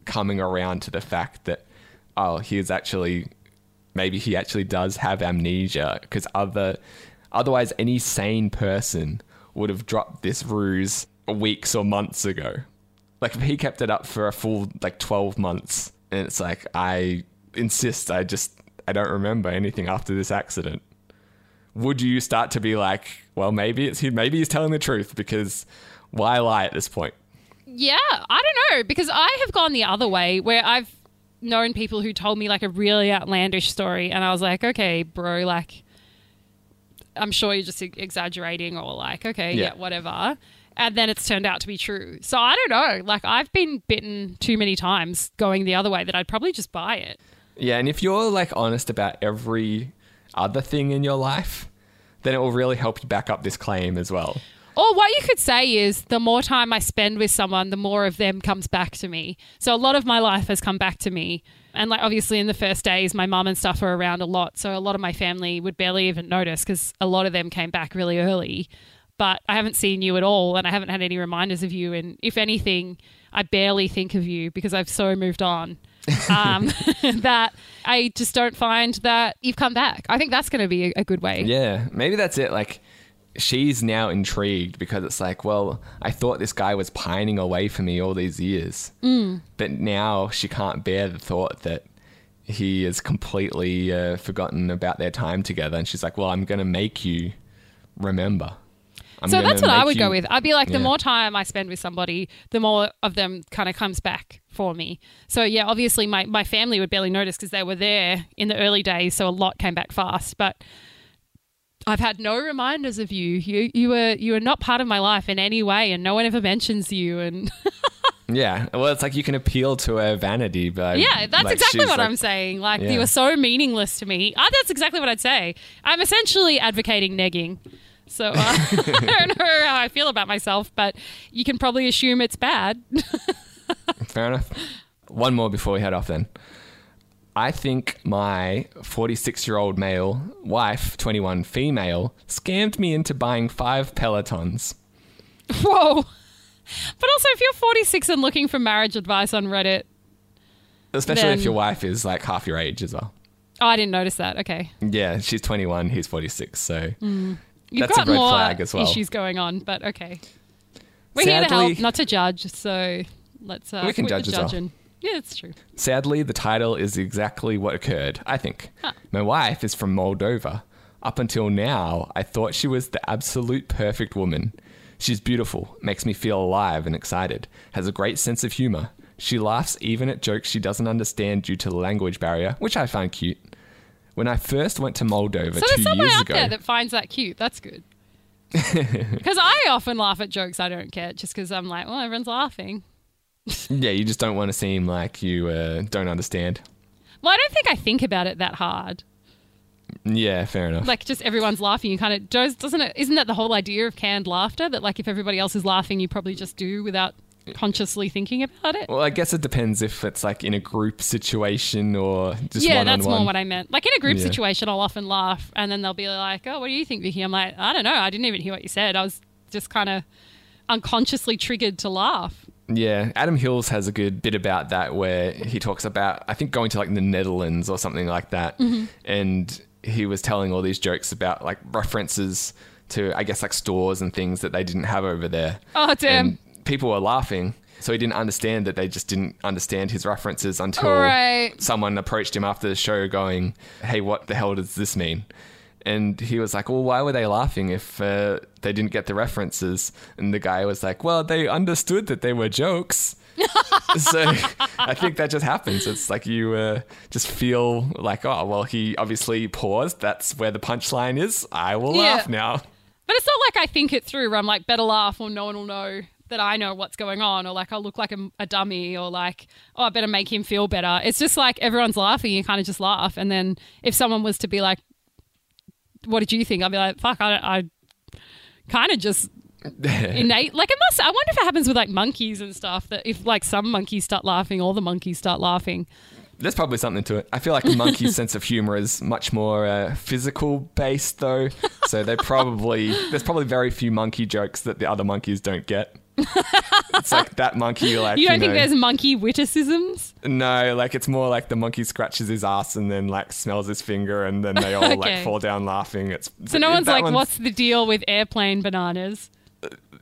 coming around to the fact that oh, he is actually maybe he actually does have amnesia? Because other otherwise any sane person would have dropped this ruse weeks or months ago. Like if he kept it up for a full like 12 months. And it's like i insist i just i don't remember anything after this accident would you start to be like well maybe it's maybe he's telling the truth because why lie at this point Yeah, I don't know because I have gone the other way where I've known people who told me like a really outlandish story, and I was like, okay, bro, like, I'm sure you're just exaggerating, or like, okay, yeah, Yeah. whatever. And then it's turned out to be true. So I don't know. Like, I've been bitten too many times going the other way that I'd probably just buy it. Yeah, and if you're like honest about every other thing in your life, then it will really help you back up this claim as well. Or what you could say is the more time I spend with someone, the more of them comes back to me. So a lot of my life has come back to me. And like obviously in the first days, my mum and stuff are around a lot. So a lot of my family would barely even notice because a lot of them came back really early. But I haven't seen you at all and I haven't had any reminders of you. And if anything, I barely think of you because I've so moved on. Um, that I just don't find that you've come back. I think that's going to be a, good way. Yeah, maybe that's it. Like, she's now intrigued because it's like, well, I thought this guy was pining away for me all these years. Mm. But now she can't bear the thought that he has completely uh, forgotten about their time together. And she's like, well, I'm going to make you remember. I'm so that's what I would go with. I'd be like, the Yeah. more time I spend with somebody, the more of them kind of comes back for me. So yeah, obviously my, my family would barely notice because they were there in the early days, so a lot came back fast. But I've had no reminders of you. You you were you were not part of my life in any way, and no one ever mentions you. And Yeah. Well, it's like you can appeal to her vanity, but yeah, that's like, exactly what like- I'm saying. Like Yeah. you were so meaningless to me. Ah, that's exactly what I'd say. I'm essentially advocating negging. So uh, I don't know how I feel about myself, but you can probably assume it's bad. Fair enough. One more before we head off then. I think my 46 year old male wife, 21 female, scammed me into buying five Pelotons. Whoa. But also, if you're 46 and looking for marriage advice on Reddit, Especially if your wife is like half your age as well. oh, I didn't notice that. Okay, Yeah, she's 21, he's 46. So you've That's a got red more flag as well. issues going on, but okay. We're here to Sadly- help, not to judge. So let's uh, We can judge the as well. judging. Yeah, it's true. sadly, the title is exactly what occurred, I think. My wife is from Moldova. Up until now, I thought she was the absolute perfect woman. She's beautiful, makes me feel alive and excited, has a great sense of humor. She laughs even at jokes she doesn't understand due to the language barrier, which I find cute. When I first went to Moldova So two there's someone years out ago, there that finds that cute. That's good. Because I often laugh at jokes I don't get just because I'm like, well, everyone's laughing. yeah, you just don't want to seem like you uh, don't understand. Well, I don't think I think about it that hard. Yeah, fair enough. like just everyone's laughing you kind of doesn't it isn't that the whole idea of canned laughter that like if everybody else is laughing you probably just do without consciously thinking about it well, I guess it depends if it's like in a group situation or just yeah that's more what i meant like in a group Yeah. situation i'll often laugh and then they'll be like oh what do you think vicki i'm like i don't know i didn't even hear what you said i was just kind of unconsciously triggered to laugh Yeah, Adam Hills has a good bit about that where he talks about I think going to like the Netherlands or something like that, Mm-hmm. and he was telling all these jokes about like references to I guess like stores and things that they didn't have over there. Oh, damn. And people were laughing, so he didn't understand that they just didn't understand his references until Right. someone approached him after the show, going, "Hey, what the hell does this mean?" And he was like, "Well, why were they laughing if uh, they didn't get the references?" And the guy was like, "Well, they understood that they were jokes." so I think that just happens. It's like you uh, just feel like, oh, well, he obviously paused. That's where the punchline is. I will Yeah. laugh now. but it's not like i think it through where i'm like better laugh or no one will know that I know what's going on, or like I'll look like a, a dummy, or like oh I better make him feel better. It's just like everyone's laughing, you kind of just laugh, and then if someone was to be like, "What did you think?" I'd be like, "Fuck, I, I kind of just innate like it must i wonder if it happens with like monkeys and stuff that if like some monkeys start laughing all the monkeys start laughing There's probably something to it. I feel like a monkey's sense of humor is much more uh, physical based, though. So they probably there's probably very few monkey jokes that the other monkeys don't get. it's like that monkey, like you don't think know, there's monkey witticisms no, like it's more like the monkey scratches his ass and then like smells his finger, and then they all like fall down laughing. It's so no one's like what's the deal with airplane bananas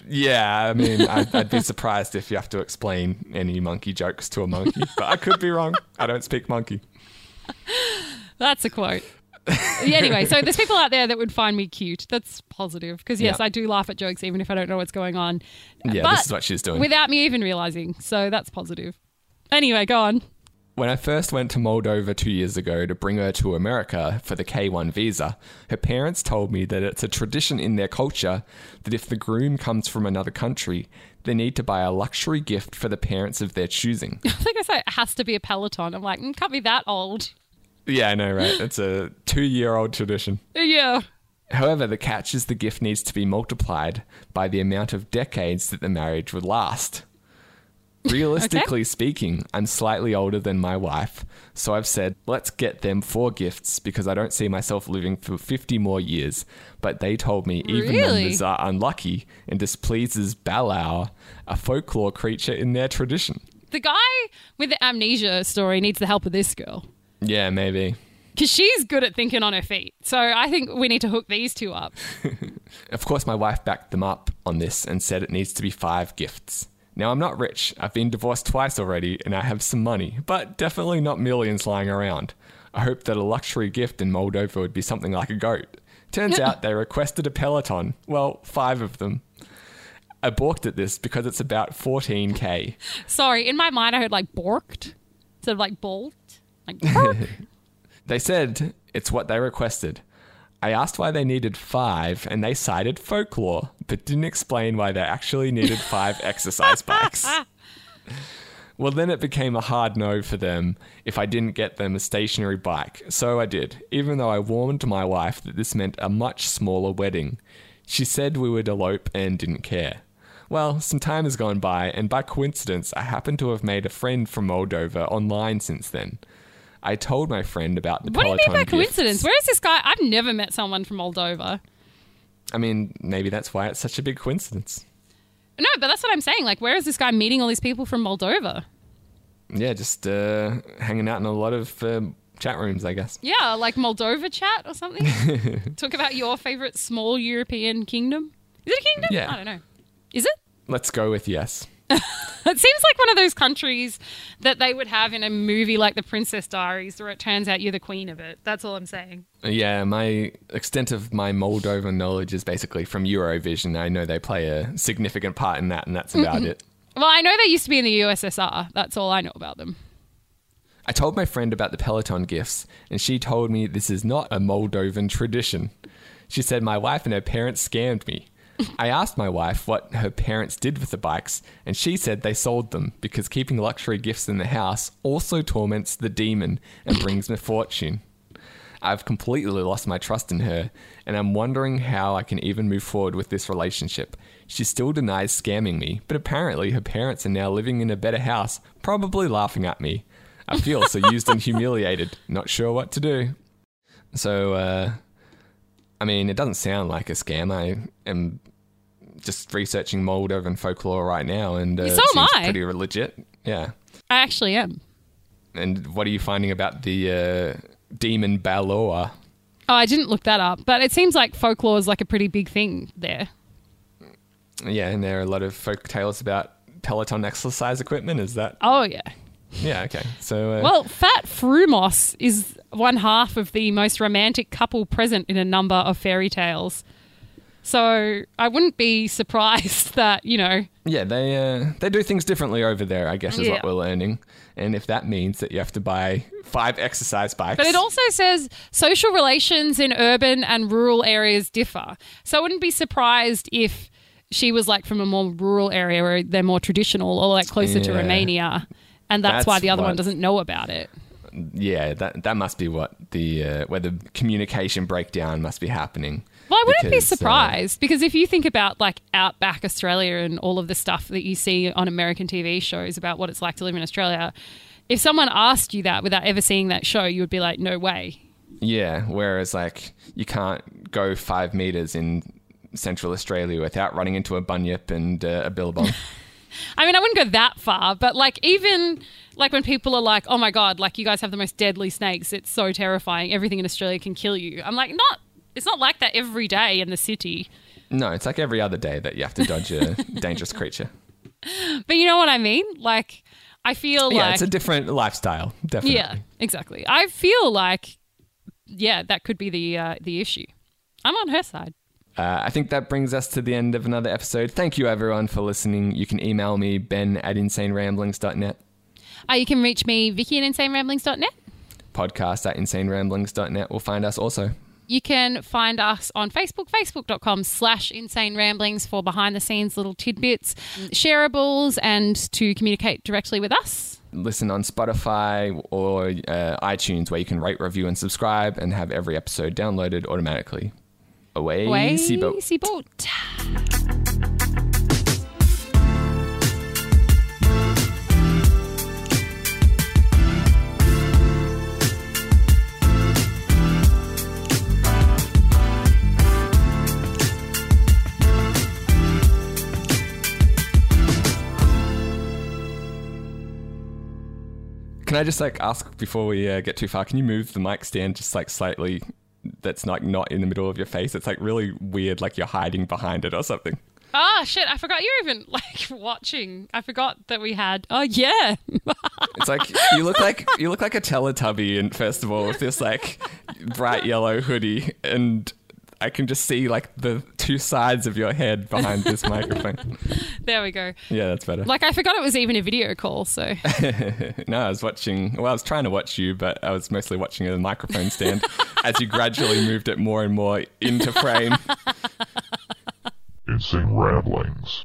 Yeah, I mean, I'd, I'd be surprised if you have to explain any monkey jokes to a monkey, but I could be wrong. I don't speak monkey. that's a quote yeah, anyway so there's people out there that would find me cute that's positive because yes Yeah. i do laugh at jokes even if i don't know what's going on Yeah, But this is what she's doing. without me even realizing so that's positive anyway go on When I first went to Moldova two years ago to bring her to America for the K1 visa, her parents told me that it's a tradition in their culture that if the groom comes from another country, they need to buy a luxury gift for the parents of their choosing. i think i say it has to be a peloton i'm like mm, can't be that old yeah, I know, right? It's a two year old tradition. yeah However, the catch is the gift needs to be multiplied by the amount of decades that the marriage would last. Realistically speaking, I'm slightly older than my wife, so I've said, let's get them four gifts because I don't see myself living for 50 more years. But they told me even Really? numbers are unlucky and displeases Balaur, a folklore creature in their tradition. the guy with the amnesia story needs the help of this girl Yeah, maybe. because she's good at thinking on her feet. So I think we need to hook these two up. Of course, my wife backed them up on this and said it needs to be five gifts. Now, I'm not rich. I've been divorced twice already and I have some money, but definitely not millions lying around. I hope that a luxury gift in Moldova would be something like a goat. Turns out they requested a Peloton. Well, five of them. I balked at this because it's about 14k. Sorry, in my mind I heard like borked instead of like balked. Like. They said it's what they requested. I asked why they needed five, and they cited folklore, but didn't explain why they actually needed five exercise bikes. Well, then it became a hard no for them if I didn't get them a stationary bike. So I did, even though I warned my wife that this meant a much smaller wedding. She said we would elope and didn't care. Well, some time has gone by, and by coincidence, I happen to have made a friend from Moldova online since then. I told my friend about the what do you mean by gifts. coincidence? Where is this guy? I've never met someone from Moldova. I mean, maybe that's why it's such a big coincidence. No, but that's what I'm saying. Like, where is this guy meeting all these people from Moldova? Yeah, just uh, hanging out in a lot of um, chat rooms, I guess. Yeah, like Moldova chat or something. Talk about your favorite small European kingdom. Is it a kingdom? Yeah. I don't know. Is it? Let's go with yes. It seems like one of those countries that they would have in a movie like The Princess Diaries, where it turns out you're the queen of it. That's all I'm saying. Uh, yeah, my extent of my Moldovan knowledge is basically from Eurovision. I know they play a significant part in that, and that's about it. Well, I know they used to be in the USSR. That's all I know about them. I told my friend about the Peloton gifts, and she told me this is not a Moldovan tradition. She said my wife and her parents scammed me. I asked my wife what her parents did with the bikes, and she said they sold them because keeping luxury gifts in the house also torments the demon and brings misfortune. I've completely lost my trust in her, and I'm wondering how I can even move forward with this relationship. She still denies scamming me, but apparently her parents are now living in a better house, probably laughing at me. I feel so used and humiliated, not sure what to do. So, uh, I mean, it doesn't sound like a scam. I am just researching Moldovan folklore right now, and uh, So it am I. pretty legit. Yeah. I actually am. And what are you finding about the uh, demon Baloa? Oh, I didn't look that up, but it seems like folklore is like a pretty big thing there. Yeah, and there are a lot of folk tales about Peloton exercise equipment. Is that? Oh, yeah. Yeah, okay. So, uh, Well, Fat Frumos is one half of the most romantic couple present in a number of fairy tales. So I wouldn't be surprised that, you know, yeah, they uh, they do things differently over there. I guess is Yeah. what we're learning. And if that means that you have to buy five exercise bikes, But it also says social relations in urban and rural areas differ. So I wouldn't be surprised if she was like from a more rural area where they're more traditional or like closer to Romania. And that's, why the other one doesn't know about it. Yeah, that that must be what the uh, where the communication breakdown must be happening. Well, I wouldn't be Because, uh, surprised because if you think about like Outback Australia and all of the stuff that you see on American TV shows about what it's like to live in Australia, if someone asked you that without ever seeing that show, you would be like, no way. Yeah, whereas like you can't go five meters in Central Australia without running into a bunyip and uh, a billabong. I mean, I wouldn't go that far, but like even like when people are like, "Oh my god, like you guys have the most deadly snakes. It's so terrifying. Everything in Australia can kill you." I'm like, "Not it's not like that every day in the city." no, it's like every other day that you have to dodge a dangerous creature. But you know what I mean? Like I feel Yeah, like it's a different lifestyle, definitely. Yeah, exactly. I feel like yeah, that could be the uh, the issue. I'm on her side. Uh, I think that brings us to the end of another episode. Thank you, everyone, for listening. You can email me, ben at insaneramblings.net, Uh, you can reach me, Vicki at insaneramblings.net. podcast at insaneramblings.net will find us also. You can find us on Facebook, facebook.com slash insane ramblings for behind the scenes little tidbits, shareables, and to communicate directly with us. Listen on Spotify or uh, iTunes, where you can rate, review, and subscribe and have every episode downloaded automatically. Away, Way Seaboat. Seaboat. Can I just like ask before we uh, get too far? Can you move the mic stand just like slightly? That's like not in the middle of your face. It's like really weird, like you're hiding behind it or something. Ah, shit. I forgot you're even like watching. I forgot that we had. Oh, yeah. It's like you look like you look like a Teletubby, and first of all, with this like bright yellow hoodie, and I can just see like the two sides of your head behind this microphone. there we go. Yeah, that's better. Like, I forgot it was even a video call. So, no, I was watching. Well, I was trying to watch you, but I was mostly watching a microphone stand as you gradually moved it more and more into frame. Insane Ramblings.